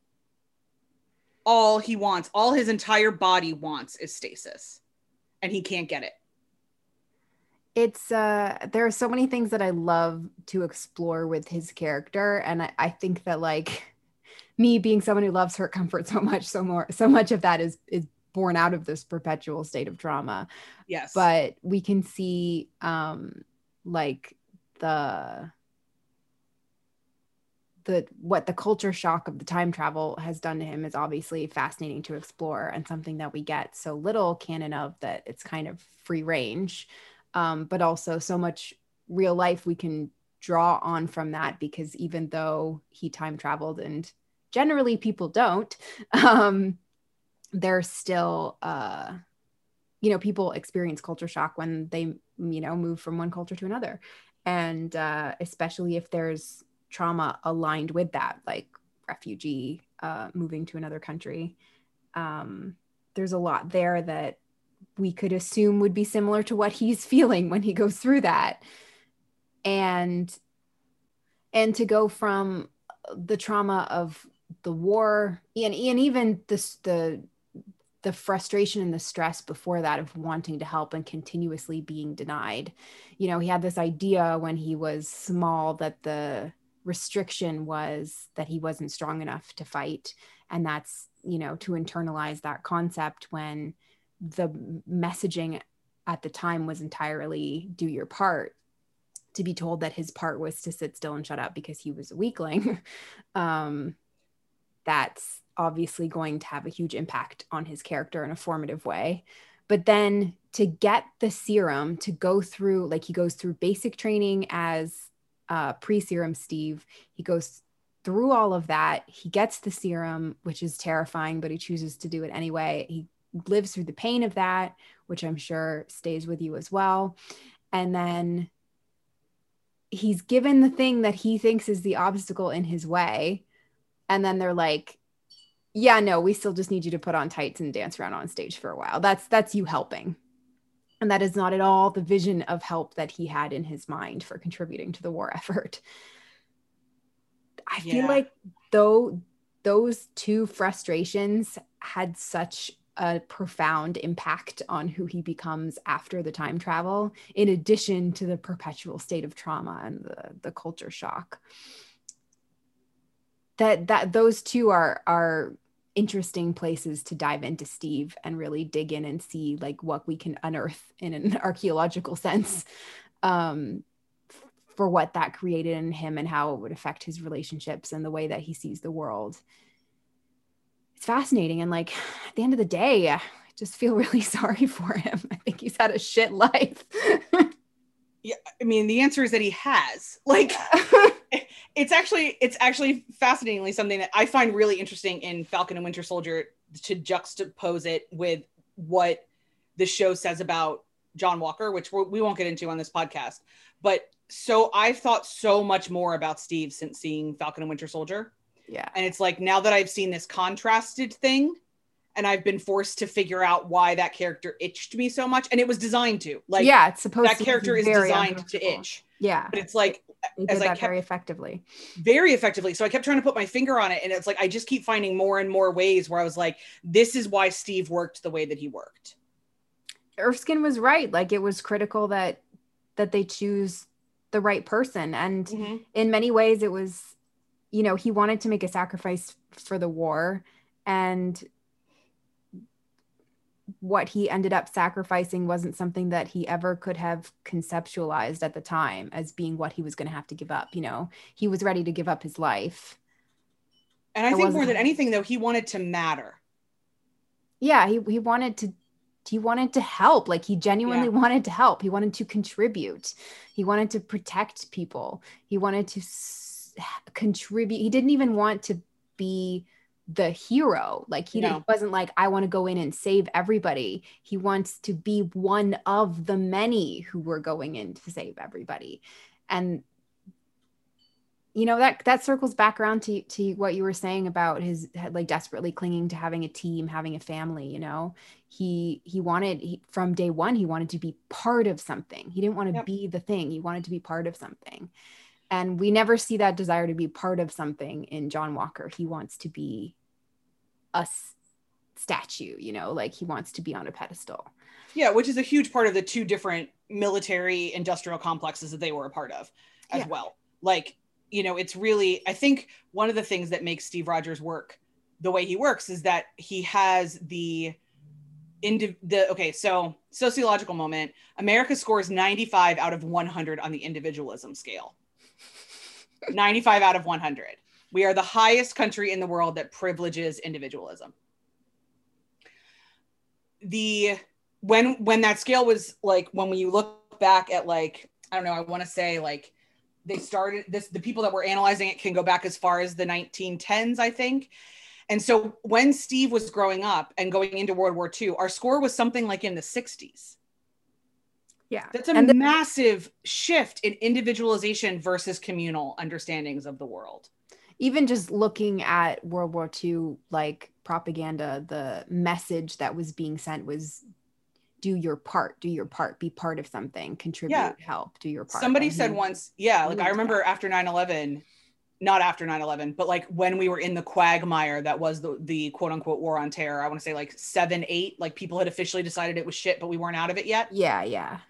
all he wants all his entire body wants is stasis and he can't get it. It's uh there are so many things that I love to explore with his character and I, I think that like me being someone who loves hurt comfort so much so more so much of that is is born out of this perpetual state of trauma. Yes. But we can see um like the the what the culture shock of the time travel has done to him is obviously fascinating to explore and something that we get so little canon of that it's kind of free range. Um, but also so much real life we can draw on from that because even though he time traveled and generally people don't um, there's still uh, you know people experience culture shock when they you know move from one culture to another. And uh, especially if there's trauma aligned with that like refugee uh, moving to another country. Um, there's a lot there that we could assume would be similar to what he's feeling when he goes through that. And and to go from the trauma of the war and, and even this the the frustration and the stress before that of wanting to help and continuously being denied. You know he had this idea when he was small that the restriction was that he wasn't strong enough to fight. And that's you know to internalize that concept when the messaging at the time was entirely do your part to be told that his part was to sit still and shut up because he was a weakling. Um, that's obviously going to have a huge impact on his character in a formative way. But then to get the serum to go through like he goes through basic training as uh, pre-serum steve. He goes through all of that. He gets the serum which is terrifying but he chooses to do it anyway. He lives through the pain of that which i'm sure stays with you as well. And then he's given the thing that he thinks is the obstacle in his way. And then they're like yeah no we still just need you to put on tights and dance around on stage for a while. That's that's you helping and that is not at all the vision of help that he had in his mind for contributing to the war effort i feel Yeah. like though those two frustrations had such a profound impact on who he becomes after the time travel in addition to the perpetual state of trauma and the, the culture shock that that those two are are interesting places to dive into steve and really dig in and see like what we can unearth in an archaeological sense um, for what that created in him and how it would affect his relationships and the way that he sees the world it's fascinating and like at the end of the day i just feel really sorry for him i think he's had a shit life yeah. I mean, the answer is that he has. Like, it's actually it's actually fascinatingly something that I find really interesting in Falcon and Winter Soldier to juxtapose it with what the show says about John Walker, which we're, won't get into on this podcast. But so I've thought so much more about Steve since seeing Falcon and Winter Soldier. Yeah. And it's like now that I've seen this contrasted thing and I've been forced to figure out why that character itched me so much. And it was designed to. Like yeah, it's supposed that character is designed to itch. Yeah. But it's like They as did I that kept very effectively. very effectively. So I kept trying to put my finger on it. And it's like I just keep finding more and more ways where I was like, this is why Steve worked the way that he worked. Erskine was right. Like it was critical that that they choose the right person. And Mhm. in many ways it was, you know, he wanted to make a sacrifice for the war. And what he ended up sacrificing wasn't something that he ever could have conceptualized at the time as being what he was going to have to give up. You know, he was ready to give up his life. And I It think more than anything, though, he wanted to matter. yeah he, he wanted to he wanted to help like he genuinely wanted to help he wanted to contribute he wanted to protect people he wanted to s- contribute he didn't even want to be the hero. Like he No. wasn't like i want to go in and save everybody. He wants to be one of the many who were going in to save everybody. And you know that that circles back around to to what you were saying about his like desperately clinging to having a team having a family you know? He he wanted he, from day one he wanted to be part of something. He didn't want to Yep. be the thing. He wanted to be part of something. And we never see that desire to be part of something in john walker. He wants to be a s- statue you know like he wants to be on a pedestal Yeah, which is a huge part of the two different military industrial complexes that they were a part of as Yeah. well. Like, you know, it's really, I think one of the things that makes Steve Rogers work the way he works is that he has the indi- the okay so sociological moment america scores 95 out of 100 on the individualism scale 95 out of 100 we are the highest country in the world that privileges individualism. The when when that scale was like when you look back at like i don't know i want to say like they started this the people that were analyzing it can go back as far as the 1910s i think. And so when steve was growing up and going into world war ii our score was something like in the 60s yeah. That's a the- massive shift in individualization versus communal understandings of the world even just looking at World War II, like propaganda, the message that was being sent was do your part, do your part, be part of something, contribute, Yeah. help, do your part. somebody And said he- once yeah like i remember after 9-11 not after 9-11 but like when we were in the quagmire that was the, the quote unquote war on terror i want to say like 7 8 like people had officially decided it was shit but we weren't out of it yet Yeah, yeah.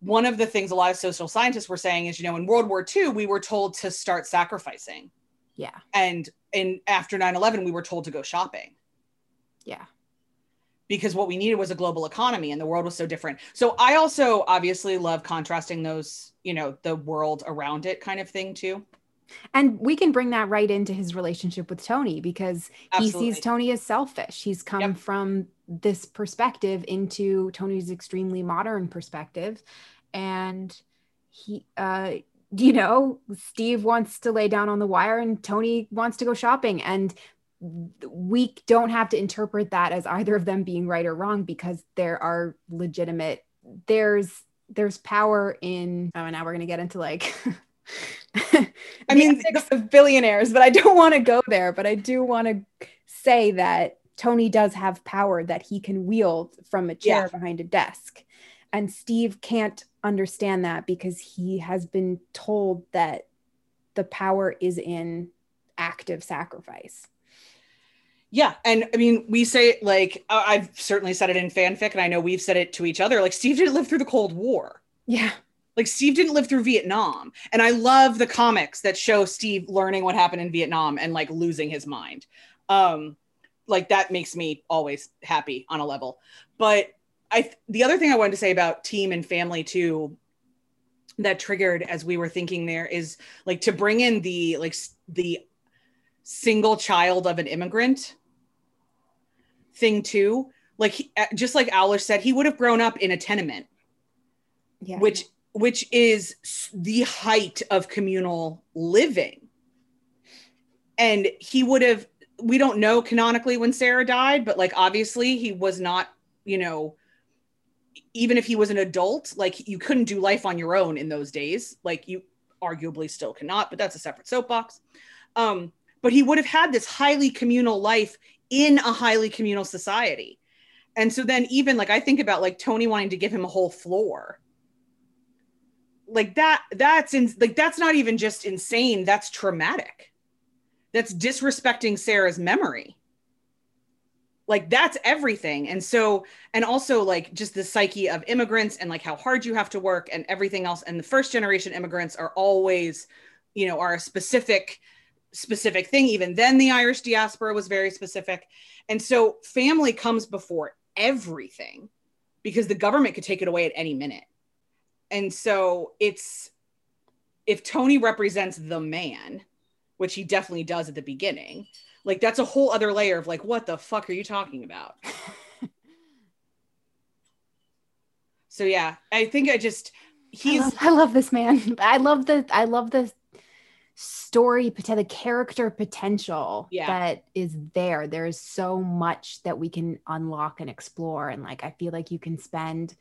one of the things a lot of social scientists were saying is you know in world war ii we were told to start sacrificing Yeah. and in after 9-11 we were told to go shopping Yeah. because what we needed was a global economy and the world was so different so i also obviously love contrasting those you know the world around it kind of thing too And we can bring that right into his relationship with Tony because he sees Tony as selfish. He's come Yep. from this perspective into Tony's extremely modern perspective. And he, uh, you know, Steve wants to lay down on the wire and Tony wants to go shopping. And we don't have to interpret that as either of them being right or wrong because there are legitimate, there's, there's power in, oh, now we're going to get into like, I mean, the of billionaires, but I don't want to go there. But I do want to say that Tony does have power that he can wield from a chair Yeah. behind a desk. And Steve can't understand that because he has been told that the power is in active sacrifice. Yeah, and I mean, we say like I've certainly said it in fanfic, and I know we've said it to each other. Like Steve didn't live through the Cold War. Yeah. Like Steve didn't live through Vietnam, and I love the comics that show Steve learning what happened in Vietnam and like losing his mind. Um, like that makes me always happy on a level. But I the other thing I wanted to say about team and family too that triggered as we were thinking there is like to bring in the like the single child of an immigrant thing too like he, uh, just like Owlish said he would have grown up in a tenement Yeah. which which is the height of communal living and he would have we don't know canonically when Sarah died, but like obviously he was not, you know, even if he was an adult, like you couldn't do life on your own in those days. Like you arguably still cannot, but that's a separate soapbox. Um, but he would have had this highly communal life in a highly communal society. And so then even like I think about like Tony wanting to give him a whole floor. Like that that's in like that's not even just insane, that's traumatic. That's disrespecting Sarah's memory like that's everything. And so and also like just the psyche of immigrants and like how hard you have to work and everything else. And the first generation immigrants are always you know are a specific specific thing. Even then the irish diaspora was very specific. And so family comes before everything because the government could take it away at any minute. And so it's if tony represents the man which he definitely does at the beginning like that's a whole other layer of like what the fuck are you talking about? So yeah i think i just he's I love, I love this man. I love the i love the story the character potential Yeah. that is there. There's so much that we can unlock and explore. And like i feel like you can spend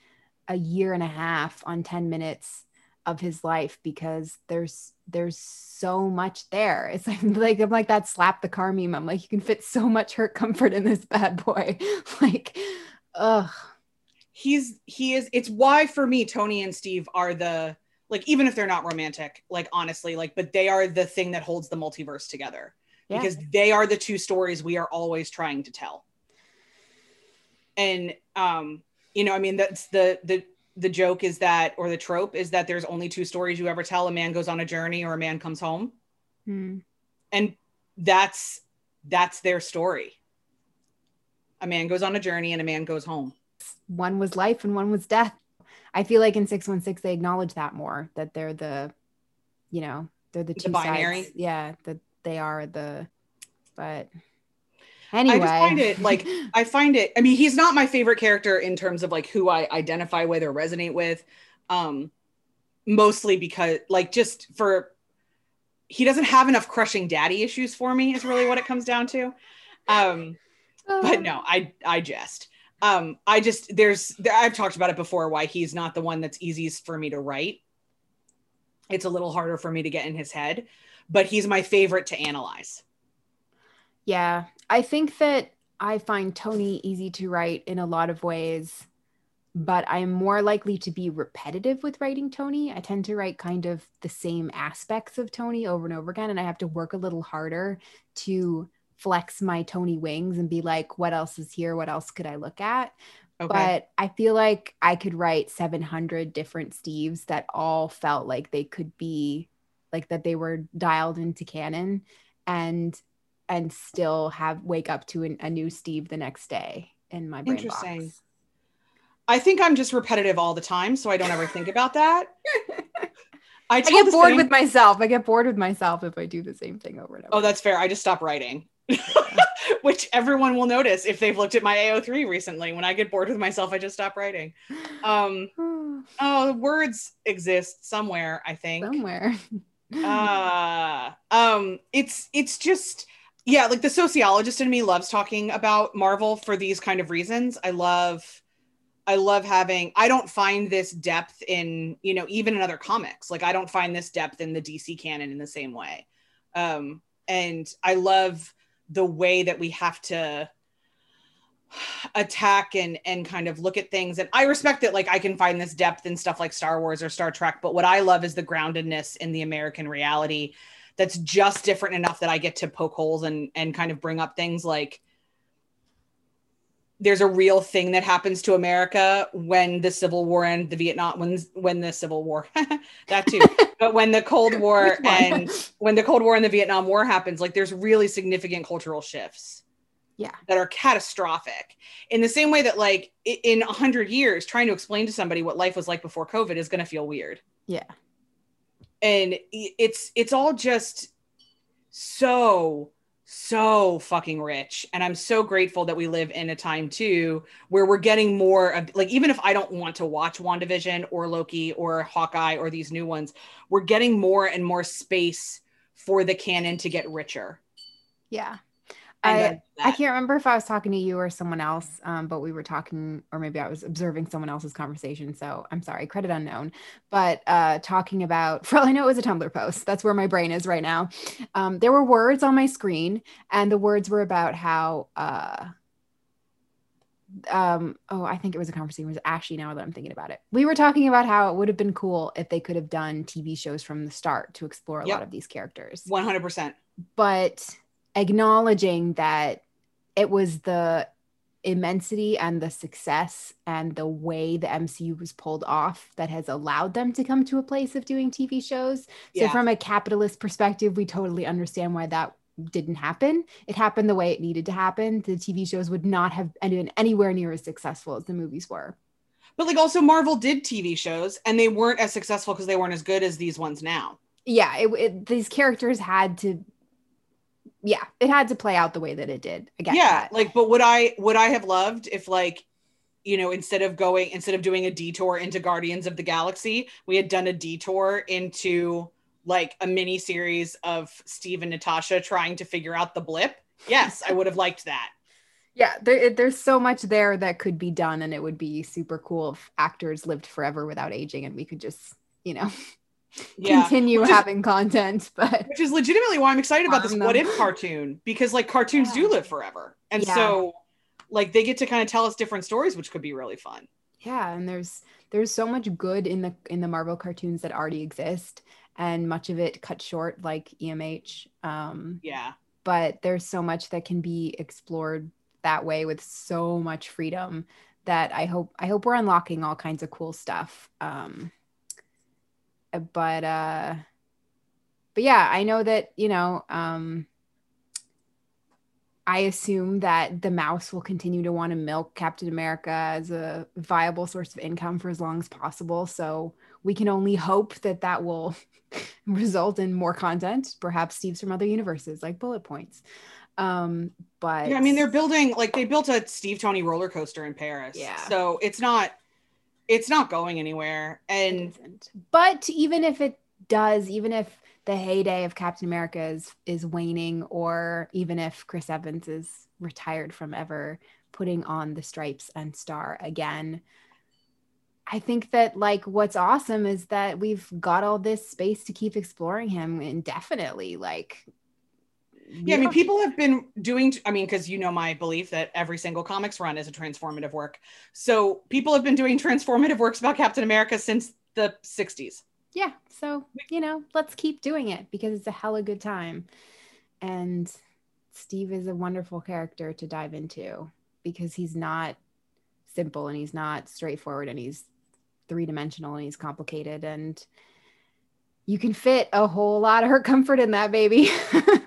a year and a half on 10 minutes of his life because there's there's so much there. It's like, like i'm like that slap the car meme. I'm like you can fit so much hurt comfort in this bad boy. Like ugh. He's he is it's why for me tony and steve are the like even if they're not romantic like honestly like but they are the thing that holds the multiverse together. Yeah. because they are the two stories we are always trying to tell. And um you know i mean that's the the the joke is that or the trope is that there's only two stories you ever tell a man goes on a journey or a man comes home Hmm. and that's that's their story a man goes on a journey and a man goes home one was life and one was death. I feel like in 616 they acknowledge that more that they're the you know, they're the The two binary? sides. Yeah, that they are the but anyway. I just find it like I find it. I mean, he's not my favorite character in terms of like who I identify with or resonate with. Um, mostly because like just for he doesn't have enough crushing daddy issues for me is really what it comes down to. Um, but no, I I jest. Um, I just there's there, I've talked about it before why he's not the one that's easiest for me to write. It's a little harder for me to get in his head, but he's my favorite to analyze. Yeah, I think that I find Tony easy to write in a lot of ways, but I'm more likely to be repetitive with writing Tony. I tend to write kind of the same aspects of Tony over and over again, and I have to work a little harder to flex my Tony wings and be like, what else is here? What else could I look at? Okay. But I feel like I could write 700 different Steves that all felt like they could be like that they were dialed into canon and and still have wake up to an, a new Steve the next day in my brain Interesting. box. I think I'm just repetitive all the time, so I don't ever think about that. I, I get bored same- with myself. I get bored with myself if I do the same thing over and over. Oh, that's fair. I just stop writing, which everyone will notice if they've looked at my AO3 recently. When I get bored with myself, I just stop writing. Um, oh, words exist somewhere. I think. somewhere. uh um it's it's just yeah like the sociologist in me loves talking about marvel for these kind of reasons. I love i love having i don't find this depth in you know even in other comics. Like i don't find this depth in the dc canon in the same way. Um and i love the way that we have to attack and and kind of look at things. And i respect that like i can find this depth in stuff like star wars or star trek but what i love is the groundedness in the american reality that's just different enough that i get to poke holes and and kind of bring up things like there's a real thing that happens to america when the civil war and the vietnam when when the civil war that too but when the cold war and when the cold war and the vietnam war happens like there's really significant cultural shifts Yeah. that are catastrophic in the same way that like in a hundred years trying to explain to somebody what life was like before covid is going to feel weird Yeah. And it's it's all just so so fucking rich and i'm so grateful that we live in a time too where we're getting more of like even if i don't want to watch wandavision or loki or hawkeye or these new ones we're getting more and more space for the canon to get richer Yeah. I, I can't remember if I was talking to you or someone else, um, but we were talking, or maybe I was observing someone else's conversation. So I'm sorry, credit unknown. But uh, talking about, for all I know, it was a Tumblr post. That's where my brain is right now. Um, there were words on my screen, and the words were about how, uh, um, oh, I think it was a conversation with Ashley. Now that I'm thinking about it, we were talking about how it would have been cool if they could have done TV shows from the start to explore a Yep. lot of these characters One hundred percent. but acknowledging that it was the immensity and the success and the way the MCU was pulled off that has allowed them to come to a place of doing TV shows. So Yeah. from a capitalist perspective, we totally understand why that didn't happen. It happened the way it needed to happen. The TV shows would not have been anywhere near as successful as the movies were. But like also Marvel did TV shows and they weren't as successful because they weren't as good as these ones now. Yeah, it, it, these characters had to yeah, it had to play out the way that it did. I get yeah, that. like but would I would I have loved if like you know instead of going instead of doing a detour into Guardians of the Galaxy, we had done a detour into like a mini series of Steve and Natasha trying to figure out the blip. Yes, I would have liked that. yeah there, there's so much there that could be done and it would be super cool if actors lived forever without aging and we could just you know Yeah. continue is- having content but Which is legitimately why I'm excited about this Farm what if cartoon because like cartoons do live forever. And Yeah. so like they get to kind of tell us different stories which could be really fun. yeah and there's there's so much good in the in the marvel cartoons that already exist and much of it cut short like emh um Yeah. but there's so much that can be explored that way with so much freedom that I hope I hope we're unlocking all kinds of cool stuff. Um but uh but yeah, I know that, you know, um I assume that the mouse will continue to want to milk Captain America as a viable source of income for as long as possible. So we can only hope that that will result in more content, perhaps Steve's from other universes, like bullet points. Um, but Yeah, I mean they're building like they built a Steve Tony roller coaster in Paris. Yeah. So it's not it's not going anywhere. And. But even if it does, even if the heyday of Captain America is is waning, or even if Chris Evans is retired from ever putting on the stripes and star again, I think that like what's awesome is that we've got all this space to keep exploring him indefinitely. Like yeah, I mean people have been doing I mean cuz you know my belief that every single comics run is a transformative work. So people have been doing transformative works about Captain America since the 60s. yeah so you know let's keep doing it because it's a hella good time and steve is a wonderful character to dive into because he's not simple and he's not straightforward and he's three-dimensional and he's complicated and you can fit a whole lot of hurt comfort in that baby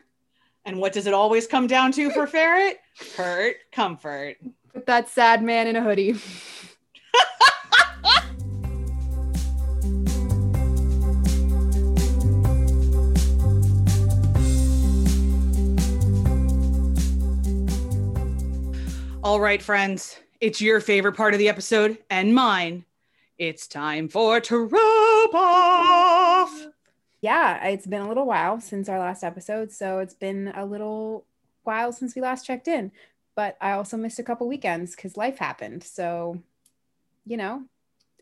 And what does it always come down to for Ferret? Hurt, comfort. with that sad man in a hoodie All right, friends, it's your favorite part of the episode and mine. It's time for Trope Off. Yeah it's been a little while since our last episode so it's been a little while since we last checked in but i also missed a couple weekends because life happened so you know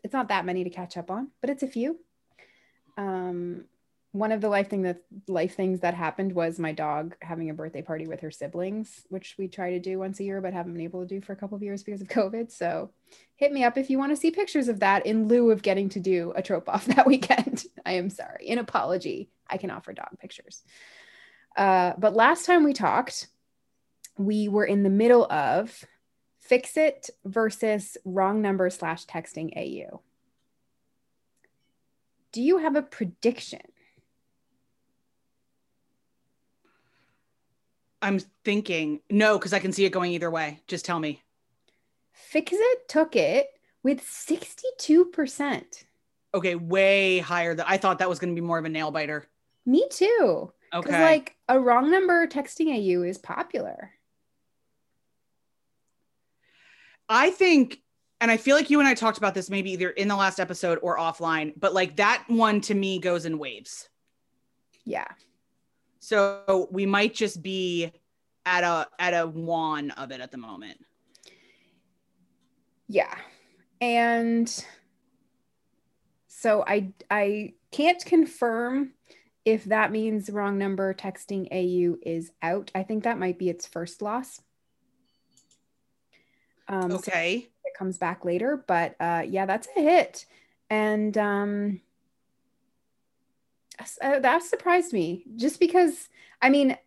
it's not that many to catch up on but it's a few. Um one of the life thing that life things that happened was my dog having a birthday party with her siblings which we try to do once a year but haven't been able to do for a couple of years because of covid so hit me up if you want to see pictures of that in lieu of getting to do a trope off that weekend. I am sorry. An apology. I can offer dog pictures. Uh, but last time we talked, we were in the middle of fix it versus wrong number slash texting AU. Do you have a prediction? I'm thinking, no, because I can see it going either way. Just tell me. Fix it took it with 62%. Okay, way higher than I thought that was going to be more of a nail biter. Me too. Because Okay. like a wrong number texting AU is popular. I think, and I feel like you and I talked about this maybe either in the last episode or offline, but like that one to me goes in waves. Yeah. So we might just be at a at a one of it at the moment. Yeah. And so I I can't confirm if that means wrong number texting AU is out. I think that might be its first loss. Um, so Okay. it comes back later, but uh, yeah, that's a hit. And um, uh, that surprised me just because I mean,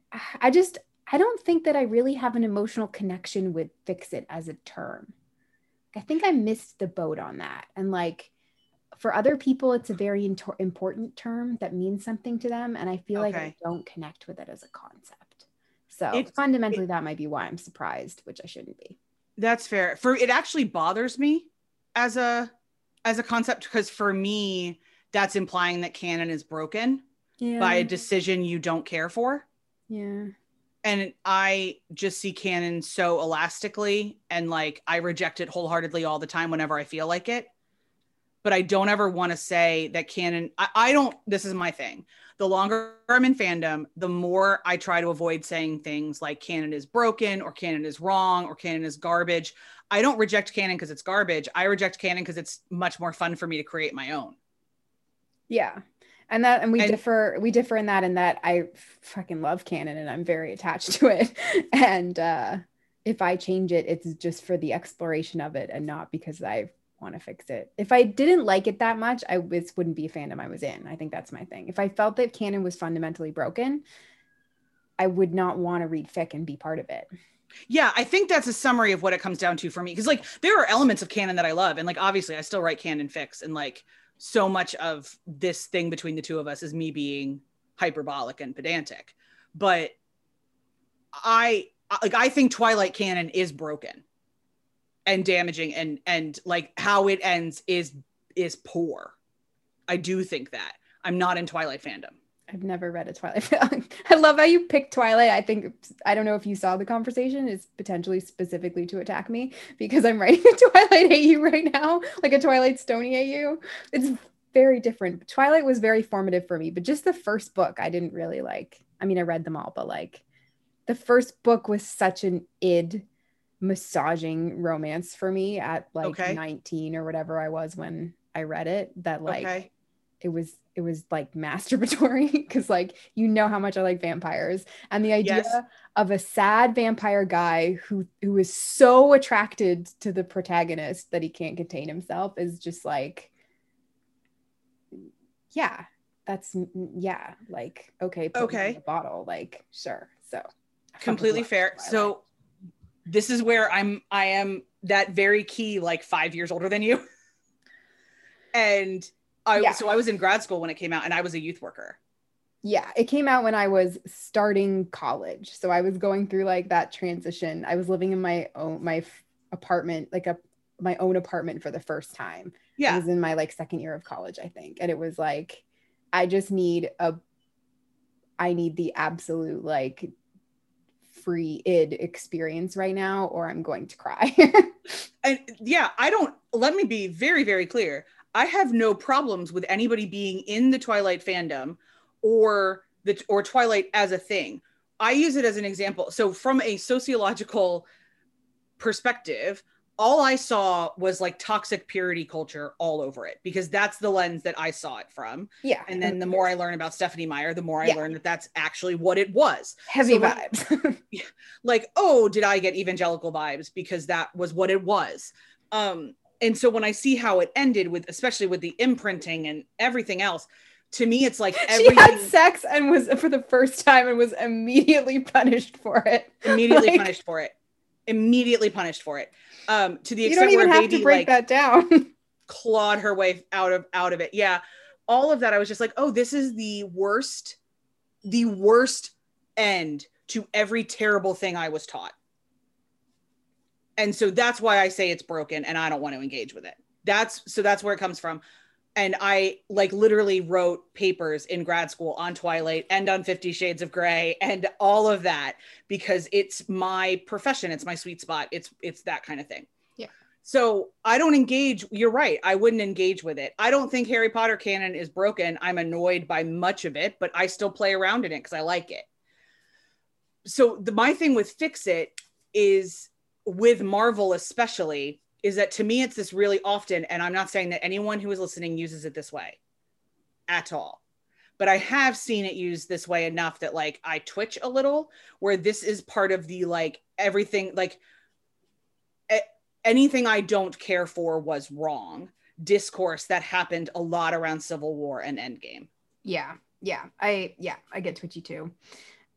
I just I don't think that I really have an emotional connection with fix it as a term. I think I missed the boat on that. And like for other people, it's a very into- important term that means something to them. And I feel like I don't connect with it as a concept. So It- fundamentally, that might be why I'm surprised, which I shouldn't be. That's fair. For it actually bothers me as a as a concept because for me that's implying that canon is broken Yeah. by a decision you don't care for. yeah. And I just see canon so elastically and like I reject it wholeheartedly all the time whenever I feel like it. But I don't ever want to say that canon, I, I don't, this is my thing. The longer I'm in fandom, the more I try to avoid saying things like canon is broken or canon is wrong or canon is garbage. I don't reject canon because it's garbage. I reject canon because it's much more fun for me to create my own. Yeah. And that and we And- differ we differ in that in that I fucking love canon and I'm very attached to it. And uh if I change it, it's just for the exploration of it and not because I want to fix it. If I didn't like it that much, I this wouldn't be a fandom I was in. I think that's my thing. If I felt that canon was fundamentally broken, I would not want to read fic and be part of it. Yeah, I think that's a summary of what it comes down to for me. Because like there are elements of canon that I love, and like obviously I still write canon fix, and like so much of this thing between the two of us is me being hyperbolic and pedantic. But I like I think Twilight canon is broken and damaging, and and like how it ends is is poor. I do think that I'm not in Twilight fandom. I've never read a Twilight. I love how you picked Twilight. I think I don't know if you saw the conversation. It's potentially specifically to attack me because I'm writing a Twilight AU right now, like a Twilight Stony AU. It's very different. Twilight was very formative for me, but just the first book I didn't really like. I mean, I read them all, but like the first book was such an id massaging romance for me at like Okay. 19 or whatever I was when I read it that like okay. It was it was like masturbatory because like you know how much I like vampires. And the idea Yes. of a sad vampire guy who who is so attracted to the protagonist that he can't contain himself is just like yeah that's mm, mm, yeah like okay put Okay. the bottle like sure. So completely fair. So this is where i'm i am that very key like five years older than you. And i Yeah. so i was in grad school when it came out and i was a youth worker Yeah, it came out when I was starting college. So I was going through like that transition. I was living in my own my f- apartment, like a my own apartment for the first time. I yeah was in my like second year of college, I think. And it was like I just need a I need the absolute like free id experience right now or I'm going to cry. and yeah i don't let me be very very clear i have no problems with anybody being in the twilight fandom or the or twilight as a thing i use it as an example so from a sociological perspective all i saw was like toxic purity culture all over it because that's the lens that i saw it from yeah. and then the more i learn about stephenie meyer the more i Yeah. learn that that's actually what it was heavy so vibes. like oh did i get evangelical vibes because that was what it was um and so when i see how it ended with especially with the imprinting and everything else to me it's like she had sex and was for the first time and was immediately punished for it. immediately Like- punished for it. Immediately punished for it. Um to the You extent where have baby to break like that down. clawed her way out of out of it. Yeah. All of that i was just like oh this is the worst the worst end to every terrible thing i was taught and so that's why i say it's broken and i don't want to engage with it. That's so that's where it comes from. And i like literally wrote papers in grad school on twilight and on 50 shades of gray and all of that because it's my profession. It's my sweet spot. It's it's that kind of thing. Yeah. so i don't engage you're right i wouldn't engage with it. I don't think harry potter canon is broken. I'm annoyed by much of it but i still play around in it because i like it. So the my thing with fix it is with Marvel especially is that to me it's this really often and I'm not saying that anyone who is listening uses it this way at all but I have seen it used this way enough that like I twitch a little where this is part of the like everything like anything I don't care for was wrong discourse that happened a lot around Civil War and Endgame. Yeah. Yeah. I yeah, I get twitchy too.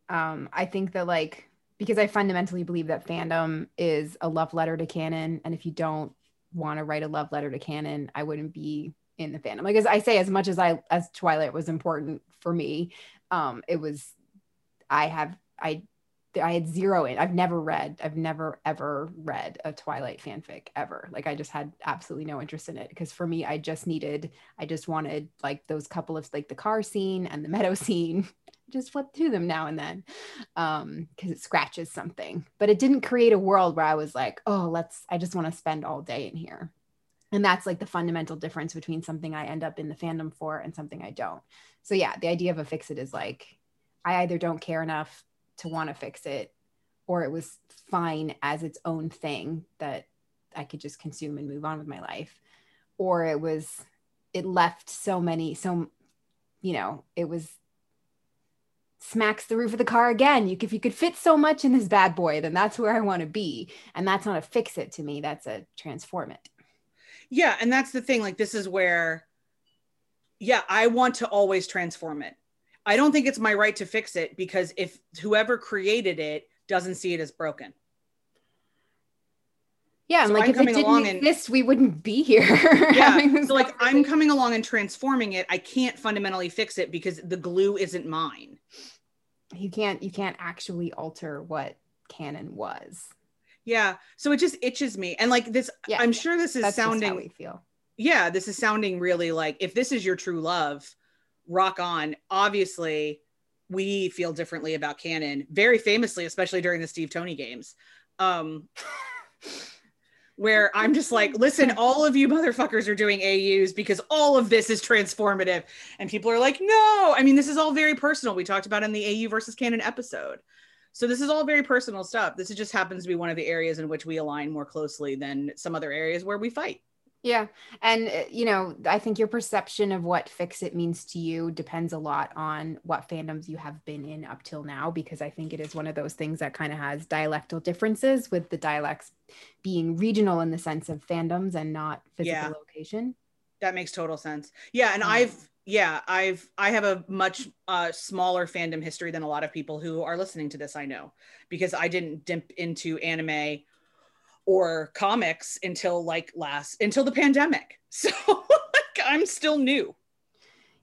Um I think that like because I fundamentally believe that fandom is a love letter to canon and if you don't want to write a love letter to canon, I wouldn't be in the fandom. Like as I say as much as I as Twilight was important for me, um it was I have I I had zero in. I've never read. I've never ever read a Twilight fanfic ever. Like I just had absolutely no interest in it because for me, I just needed. I just wanted like those couple of like the car scene and the meadow scene. Just flip through them now and then um because it scratches something. But it didn't create a world where i was like oh let's i just want to spend all day in here. And that's like the fundamental difference between something i end up in the fandom for and something i don't. So yeah the idea of a fix it is like i either don't care enough to want to fix it or it was fine as its own thing that I could just consume and move on with my life or it was it left so many so you know it was smacks the roof of the car again. You if you could fit so much in this bad boy then that's where I want to be. And that's not a fix it to me that's a transform it. Yeah and that's the thing like this is where yeah I want to always transform it. I don't think it's my right to fix it because if whoever created it doesn't see it as broken. Yeah, so like I'm if it didn't exist, and, we wouldn't be here. yeah, so like I'm coming along and transforming it. I can't fundamentally fix it because the glue isn't mine. You can't. You can't actually alter what canon was. Yeah, so it just itches me, and like this, yeah, I'm sure this is sounding. we feel. Yeah, this is sounding really like if this is your true love, rock on. Obviously, we feel differently about canon, very famously, especially during the Steve Tony games. Um, where I'm just like, listen, all of you motherfuckers are doing AUs because all of this is transformative. And people are like, no. I mean, this is all very personal. We talked about in the AU versus canon episode. So this is all very personal stuff. This just happens to be one of the areas in which we align more closely than some other areas where we fight. Yeah. And, uh, you know, I think your perception of what fix it means to you depends a lot on what fandoms you have been in up till now, because I think it is one of those things that kind of has dialectal differences with the dialects being regional in the sense of fandoms and not physical yeah. location. That makes total sense. Yeah. And I've, yeah, I've, I have a much uh, smaller fandom history than a lot of people who are listening to this, I know, because I didn't dip into anime or comics until like last until the pandemic. So like, I'm still new.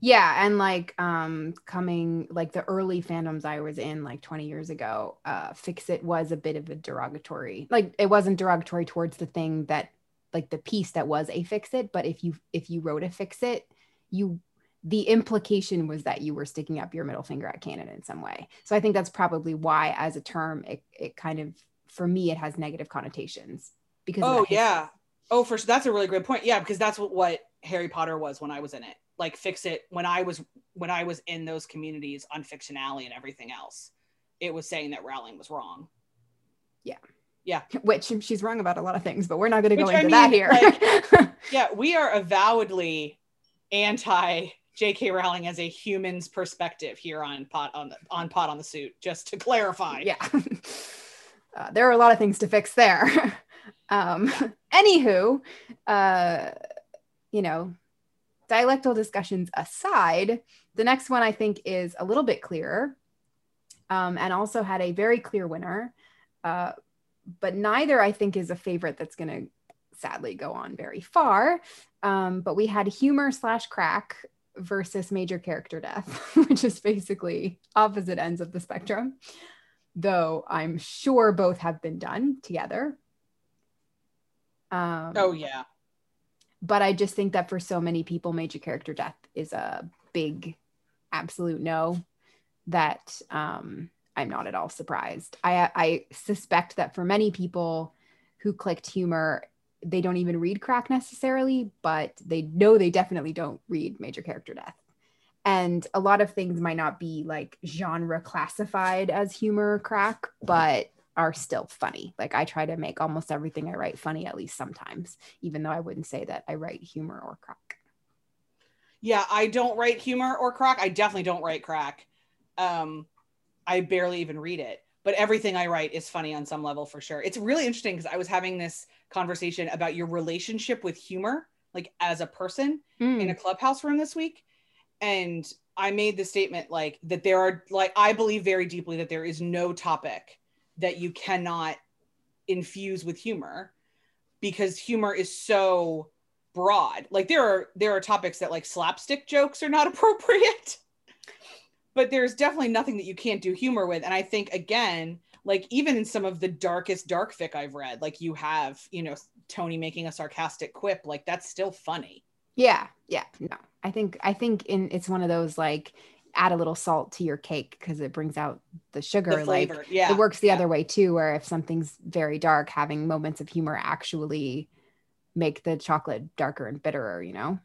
Yeah, and like um coming like the early fandoms I was in like 20 years ago, uh Fix It was a bit of a derogatory. Like it wasn't derogatory towards the thing that like the piece that was a Fix It, but if you if you wrote a Fix It, you the implication was that you were sticking up your middle finger at canon in some way. So I think that's probably why as a term it it kind of for me it has negative connotations because oh yeah. Oh for that's a really great point. Yeah because that's what, what harry potter was when i was in it. Like fix it. When i was when i was in those communities on FictionAlley and everything else it was saying that rowling was wrong. Yeah. Yeah. Which she's wrong about a lot of things but we're not going to go into I mean, that here. like, yeah we are avowedly anti J.K. Rowling as a human's perspective here on Pod on the on Pod on the Suit, just to clarify. Yeah. uh, there are a lot of things to fix there. um, anywho, uh, you know, dialectal discussions aside, the next one I think is a little bit clearer um, and also had a very clear winner. Uh, but neither I think is a favorite that's going to sadly go on very far. Um, but we had humor slash crack versus major character death, which is basically opposite ends of the spectrum though I'm sure both have been done together. Um, oh, yeah. But I just think that for so many people, major character death is a big, absolute no. That um, I'm not at all surprised. I, I suspect that for many people who clicked humor, they don't even read crack necessarily, but they know they definitely don't read major character death. And a lot of things might not be like genre classified as humor crack, but are still funny. Like I try to make almost everything I write funny at least sometimes, even though I wouldn't say that I write humor or crack. Yeah, I don't write humor or crack. I definitely don't write crack. Um, I barely even read it, but everything I write is funny on some level for sure. It's really interesting because I was having this conversation about your relationship with humor, like as a person Mm. in a clubhouse room this week. And I made the statement like that there are like I believe very deeply that there is no topic that you cannot infuse with humor because humor is so broad. Like there are there are topics that like slapstick jokes are not appropriate. but there's definitely nothing that you can't do humor with and I think again like even in some of the darkest dark fic I've read like you have, you know, Tony making a sarcastic quip like that's still funny. Yeah, yeah. No, I think I think in it's one of those like add a little salt to your cake because it brings out the sugar. The like flavor. yeah. it works the yeah. other way too, where if something's very dark, having moments of humor actually make the chocolate darker and bitterer. You know?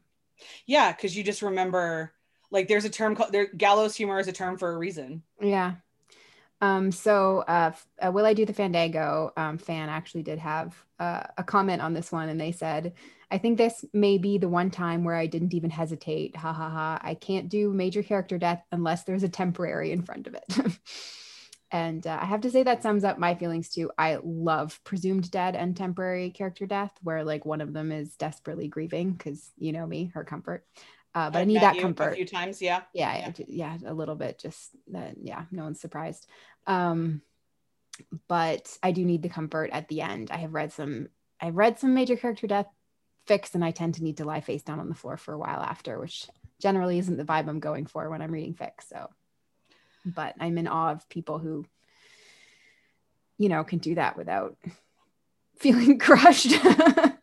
Yeah, because you just remember like there's a term called there gallows humor is a term for a reason. Yeah. Um, so uh, uh, will I do the Fandango um, fan actually did have uh, a comment on this one, and they said, "I think this may be the one time where I didn't even hesitate. Ha ha ha! I can't do major character death unless there's a temporary in front of it." and uh, I have to say that sums up my feelings too. I love presumed dead and temporary character death, where like one of them is desperately grieving because you know me, hurt comfort. Uh, but I I've need that comfort a few times. Yeah. yeah, Yeah. yeah, a little bit. Just that, yeah, no one's surprised. Um, but I do need the comfort at the end. I have read some. I've read some major character death fics, and I tend to need to lie face down on the floor for a while after, which generally isn't the vibe I'm going for when I'm reading fics. So, but I'm in awe of people who, you know, can do that without feeling crushed.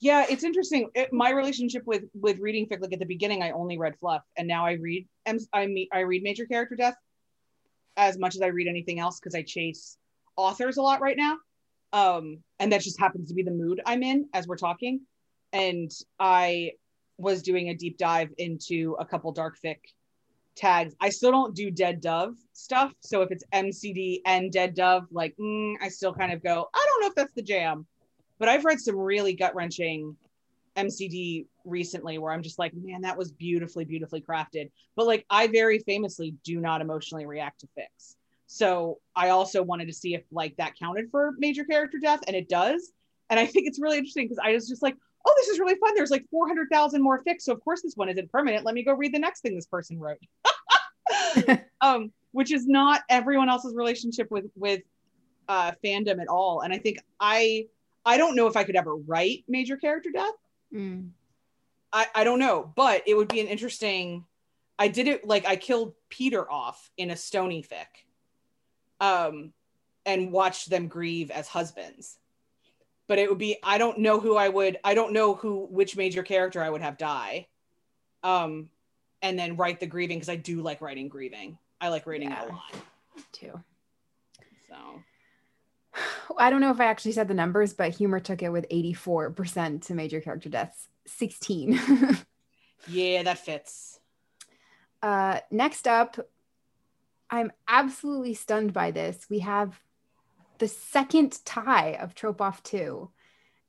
Yeah, it's interesting. It, my relationship with with reading fic, like at the beginning, I only read fluff, and now I read i meet I read major character death as much as I read anything else because I chase authors a lot right now, um, and that just happens to be the mood I'm in as we're talking. And I was doing a deep dive into a couple dark fic tags. I still don't do dead dove stuff, so if it's MCD and dead dove, like mm, I still kind of go, I don't know if that's the jam but I've read some really gut wrenching MCD recently where I'm just like, man, that was beautifully, beautifully crafted. But like, I very famously do not emotionally react to fics. So I also wanted to see if like that counted for major character death, and it does. And I think it's really interesting because I was just like, oh, this is really fun. There's like 400,000 more fics. So of course this one isn't permanent. Let me go read the next thing this person wrote. um, which is not everyone else's relationship with with uh, fandom at all. And I think I I don't know if I could ever write major character death. Mm. I, I don't know, but it would be an interesting. I did it like I killed Peter off in a Stony fic, um, and watched them grieve as husbands. But it would be I don't know who I would I don't know who which major character I would have die, um, and then write the grieving because I do like writing grieving. I like writing it Yeah. a lot. Too. So I don't know if I actually said the numbers, but humor took it with 84% to major character deaths, 16. yeah, that fits. uh, next up, I'm absolutely stunned by this. We have the second tie of Trope Off 2.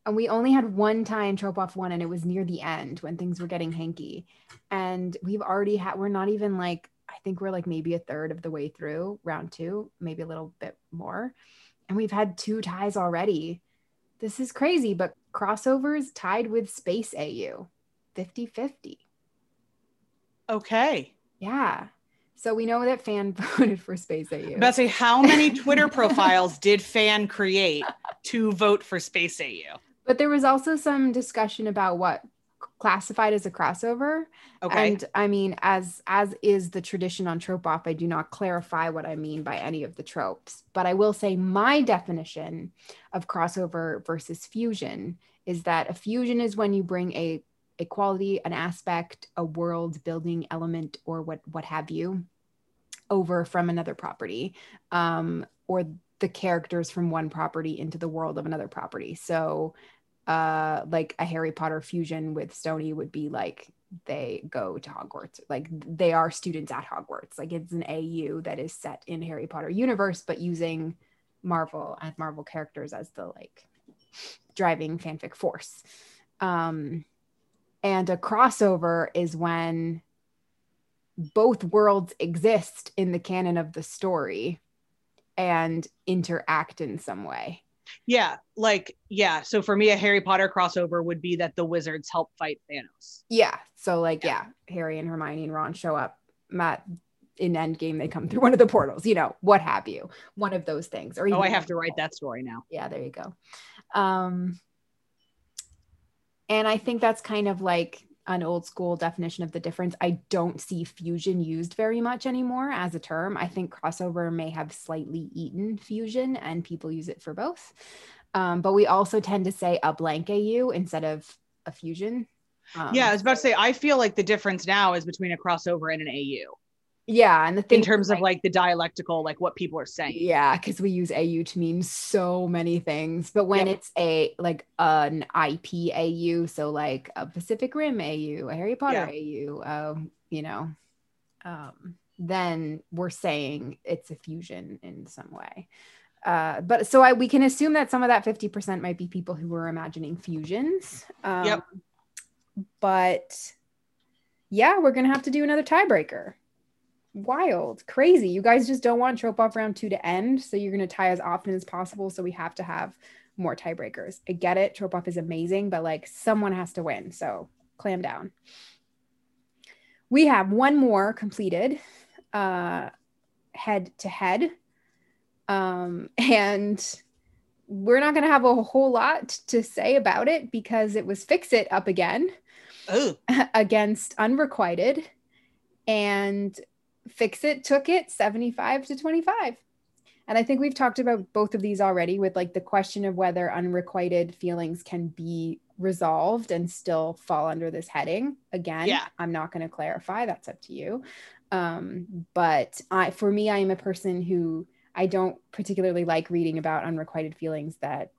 And we only had one tie in Trope Off 1, and it was near the end when things were getting hanky. And we've already had, we're not even like, I think we're like maybe a third of the way through round two, maybe a little bit more. And we've had two ties already. This is crazy, but crossovers tied with Space AU 50 50. Okay. Yeah. So we know that fan voted for Space AU. Say, how many Twitter profiles did fan create to vote for Space AU? but there was also some discussion about what classified as a crossover. Okay. And I mean, as as is the tradition on Trope Off, I do not clarify what I mean by any of the tropes. But I will say my definition of crossover versus fusion is that a fusion is when you bring a a quality, an aspect, a world building element, or what what have you, over from another property, um, or the characters from one property into the world of another property. So uh like a Harry Potter fusion with Stony would be like they go to Hogwarts. Like they are students at Hogwarts. Like it's an AU that is set in Harry Potter universe, but using Marvel and Marvel characters as the like driving fanfic force. Um, and a crossover is when both worlds exist in the canon of the story and interact in some way. Yeah, like yeah. So for me, a Harry Potter crossover would be that the wizards help fight Thanos. Yeah. So like yeah, Harry and Hermione and Ron show up. Matt in Endgame, they come through one of the portals. You know, what have you? One of those things. Or oh, I have to write that story now. Yeah, there you go. Um, and I think that's kind of like an old school definition of the difference. I don't see fusion used very much anymore as a term. I think crossover may have slightly eaten fusion and people use it for both. Um, but we also tend to say a blank AU instead of a fusion. Um, yeah, I was about to say, I feel like the difference now is between a crossover and an AU. Yeah, and the thing in terms like, of like the dialectical, like what people are saying. Yeah, because we use AU to mean so many things. But when yep. it's a like an IP AU, so like a Pacific Rim AU, a Harry Potter yeah. AU, uh, you know, um, then we're saying it's a fusion in some way. Uh, but so I, we can assume that some of that 50% might be people who were imagining fusions. Um, yep. But yeah, we're going to have to do another tiebreaker wild, crazy. You guys just don't want trope off round two to end. So you're going to tie as often as possible. So we have to have more tiebreakers. I get it. Trope off is amazing, but like someone has to win. So clam down. We have one more completed uh, head to head. Um, and we're not going to have a whole lot to say about it because it was Fix It up again against Unrequited. And Fix It took it 75 to 25. And I think we've talked about both of these already with like the question of whether unrequited feelings can be resolved and still fall under this heading. Again, yeah. I'm not going to clarify, that's up to you. Um, but I for me I am a person who I don't particularly like reading about unrequited feelings that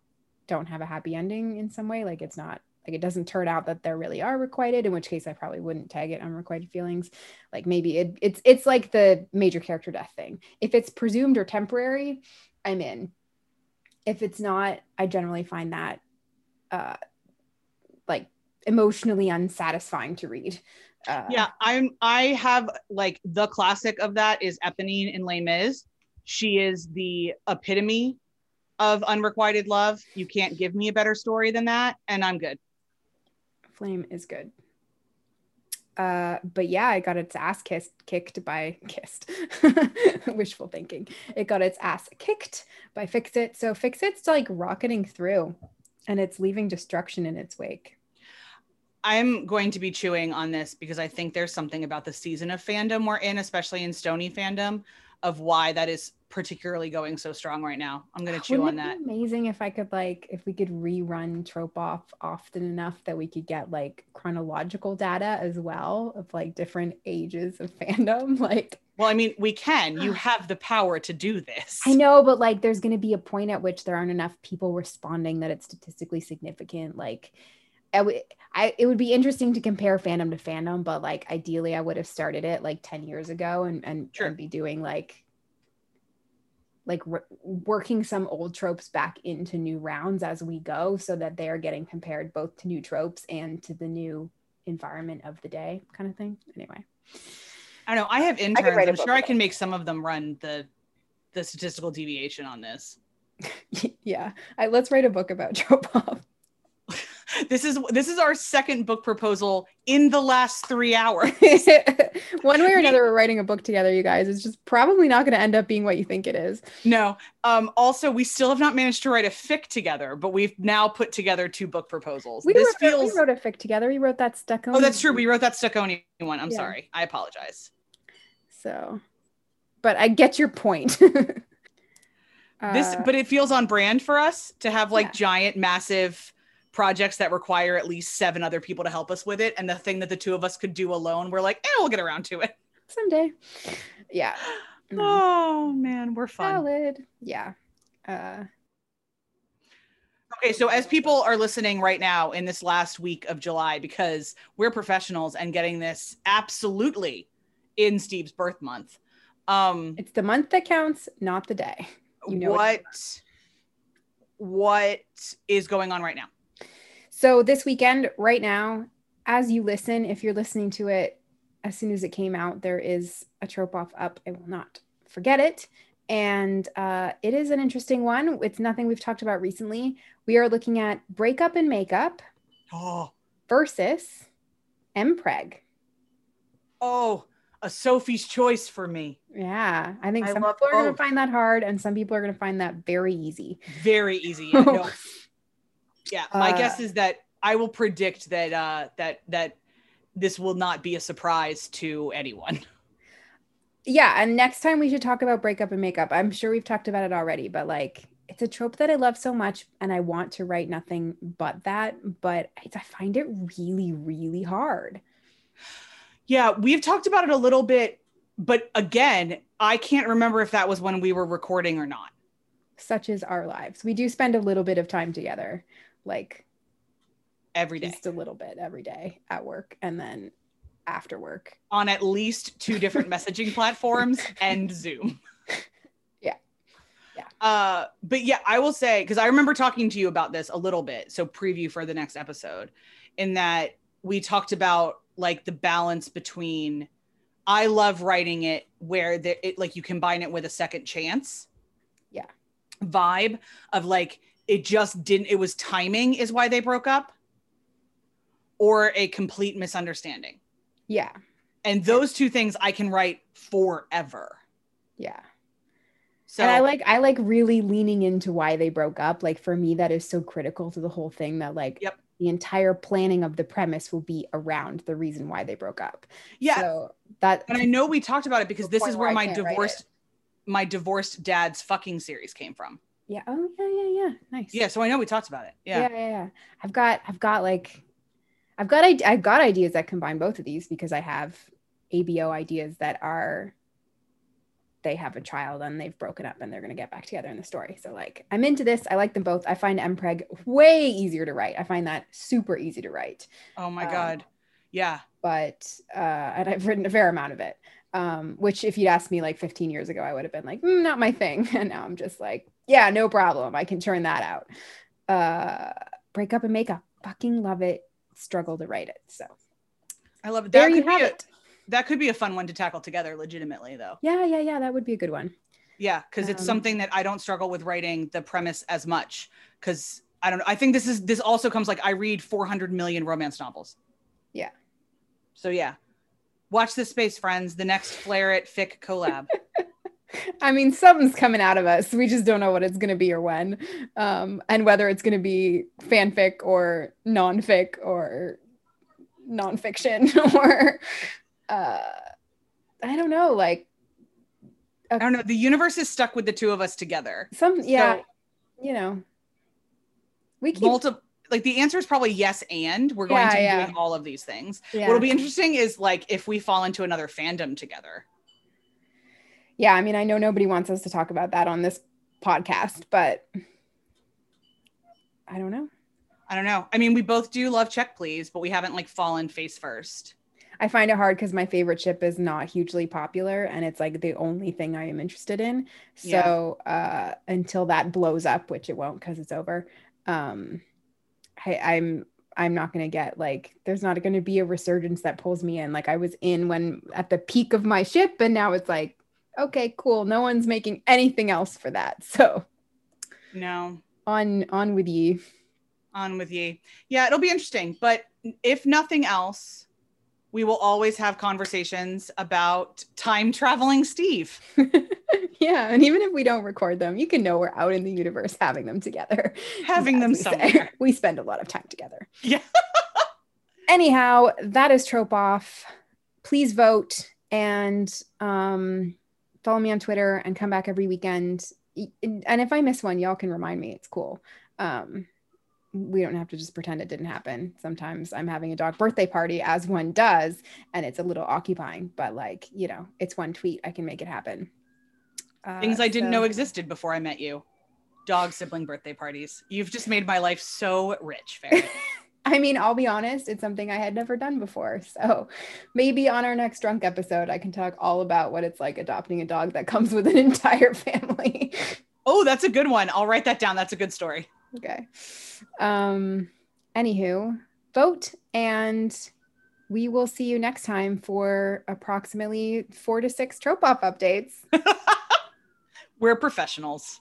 don't have a happy ending in some way like it's not like it doesn't turn out that there really are requited in which case i probably wouldn't tag it unrequited feelings. Like maybe it, it's it's like the major character death thing. If it's presumed or temporary i'm in. If it's not i generally find that uh like emotionally unsatisfying to read. Uh, yeah i'm i have like the classic of that is eponine in les mis. She is the epitome of unrequited love. You can't give me a better story than that, and I'm good. Flame is good. Uh, but yeah, I got its ass kissed, kicked by kissed. Wishful thinking. It got its ass kicked by Fix It. So Fix It's like rocketing through, and it's leaving destruction in its wake. I'm going to be chewing on this because I think there's something about the season of fandom we're in, especially in Stony fandom, of why that is particularly going so strong right now. I'm gonna chew Wouldn't on that. amazing if I could like if we could rerun trope off often enough that we could get like chronological data as well of like different ages of fandom. Like well, I mean, we can. You have the power to do this. I know, but like there's gonna be a point at which there aren't enough people responding that it's statistically significant. Like I, w- I it would be interesting to compare fandom to fandom, but like ideally I would have started it like 10 years ago and and, sure. and be doing like like re- working some old tropes back into new rounds as we go so that they are getting compared both to new tropes and to the new environment of the day kind of thing anyway. I don't know i have interns I am sure i can make some of them run the the statistical deviation on this. Yeah I, let's write a book about trope off this is this is our second book proposal in the last three hours. One way or another, we're writing a book together, you guys. It's just probably not going to end up being what you think it is. No. Um, also, we still have not managed to write a fic together, but we've now put together two book proposals. We, this wrote, feels... we wrote a fic together. We wrote that Stuckony. Oh, that's true. We wrote that Stuckony one. I'm yeah. sorry. I apologize. So, but I get your point. this, uh, but it feels on brand for us to have like yeah. giant, massive projects that require at least seven other people to help us with it. And the thing that the two of us could do alone, we're like, eh, we'll get around to it. Someday. Yeah. Oh man, we're fun. Valid. Yeah. Uh Okay, so as people are listening right now in this last week of July, because we're professionals and getting this absolutely in Steve's birth month. Um, It's the month that counts, not the day. You know what what is going on right now? So this weekend, right now, as you listen, if you're listening to it as soon as it came out, there is a trope off up. I will not forget it. And uh, it is an interesting one. It's nothing we've talked about recently. We are looking at breakup and makeup Oh, versus Mpreg. oh, a Sophie's choice for me. Yeah, I think I some people are going to find that hard, and some people are going to find that very easy. Very easy. Yeah, no. yeah my Uh, guess is that I will predict that uh that that this will not be a surprise to anyone. yeah and next time we should talk about breakup and makeup i'm sure we've talked about it already but like it's a trope that i love so much and i want to write nothing but that but i I find it really really hard Yeah, we've talked about it a little bit, but again, I can't remember if that was when we were recording or not. such is our lives we do spend a little bit of time together like Every day just a little bit every day at work and then after work on at least two different messaging platforms and Zoom. Yeah. Yeah. Uh, but yeah, I will say because I remember talking to you about this a little bit. So preview for the next episode, in that we talked about like the balance between. I love writing it where the, it like you combine it with a second chance. Yeah. Vibe of like it just didn't. It was timing is why they broke up, or a complete misunderstanding. yeah And those two things I can write forever. yeah So and I like I like really leaning into why they broke up. Like for me, that is so critical to the whole thing that like Yep. the entire planning of the premise will be around the reason why they broke up. yeah, So that and I know we talked about it because this is where where my divorced my divorced dad's fucking series came from. Yeah. Oh yeah, yeah, yeah. Nice. Yeah, so I know we talked about it. yeah. Yeah. Yeah, yeah, I've got I've got like I've got I've got ideas that combine both of these because I have ABO ideas that are they have a child and they've broken up and they're going to get back together in the story. So like I'm into this. I like them both. I find Mpreg way easier to write. I find that super easy to write. Oh my Um, god. Yeah. but uh, and I've written a fair amount of it. Um, which if you'd asked me like 15 years ago, I would have been like, "Mm, not my thing. And now I'm just like, yeah, no problem. I can turn that out. Uh, break up and make up. Fucking love it. Struggle to write it. So I love it. there That you could have be a, it. that could be a fun one to tackle together legitimately though. Yeah, yeah, yeah. That would be a good one. Yeah, because it's Um, something that I don't struggle with writing the premise as much. Because I don't. I think this is this also comes like I read 400 million romance novels. Yeah. So yeah, watch this space, friends. The next Flerret Fic collab. I mean, something's coming out of us. We just don't know what it's going to be or when, um, and whether it's going to be fanfic or nonfic or nonfiction or uh, I don't know, like I don't know. The universe is stuck with the two of us together. some, yeah, So- you know, we keep, Multiple. Like the answer is probably yes, and we're going Yeah, to be yeah. doing all of these things. yeah. What'll be interesting is like if we fall into another fandom together. Yeah. I mean, I know nobody wants us to talk about that on this podcast, but I don't know. I don't know. I mean, we both do love check please, but we haven't like fallen face first. I find it hard because my favorite ship is not hugely popular and it's like the only thing I am interested in. Yeah. So uh until that blows up, which it won't because it's over, um I, I'm I'm not gonna get like there's not gonna be a resurgence that pulls me in. Like I was in when at the peak of my ship, and now it's like, okay, cool. No one's making anything else for that. So No, on on with ye. on with ye. Yeah, it'll be interesting. But if nothing else, we will always have conversations about time traveling Steve. yeah, and even if we don't record them, you can know we're out in the universe having them together. Having them we say. somewhere. We spend a lot of time together. Yeah. Anyhow, that is trope off. Please vote and um, follow me on Twitter and come back every weekend. And if I miss one, y'all can remind me. It's cool. Um, we don't have to just pretend it didn't happen. Sometimes I'm having a dog birthday party, as one does, and it's a little occupying. But like you know, it's one tweet. I can make it happen. Uh, Things I didn't so- know existed before I met you. dog sibling birthday parties. You've just made my life so rich, Farrah. I mean, I'll be honest, it's something I had never done before. So maybe on our next drunk episode, I can talk all about what it's like adopting a dog that comes with an entire family. oh, that's a good one. I'll write that down. That's a good story. Okay. Um, anywho, vote and we will see you next time for approximately four to six trope off updates. We're professionals.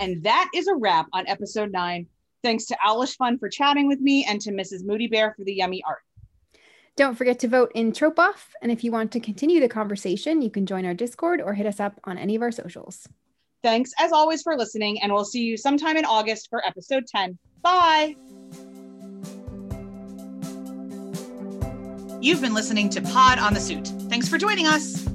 And that is a wrap on episode nine. Thanks to Owlish Fun for chatting with me and to Mrs. Moody Bear for the yummy art. Don't forget to vote in Trope Off. And if you want to continue the conversation, you can join our Discord or hit us up on any of our socials. Thanks as always for listening, and we'll see you sometime in August for episode 10. Bye. You've been listening to Pod on the Suit. Thanks for joining us.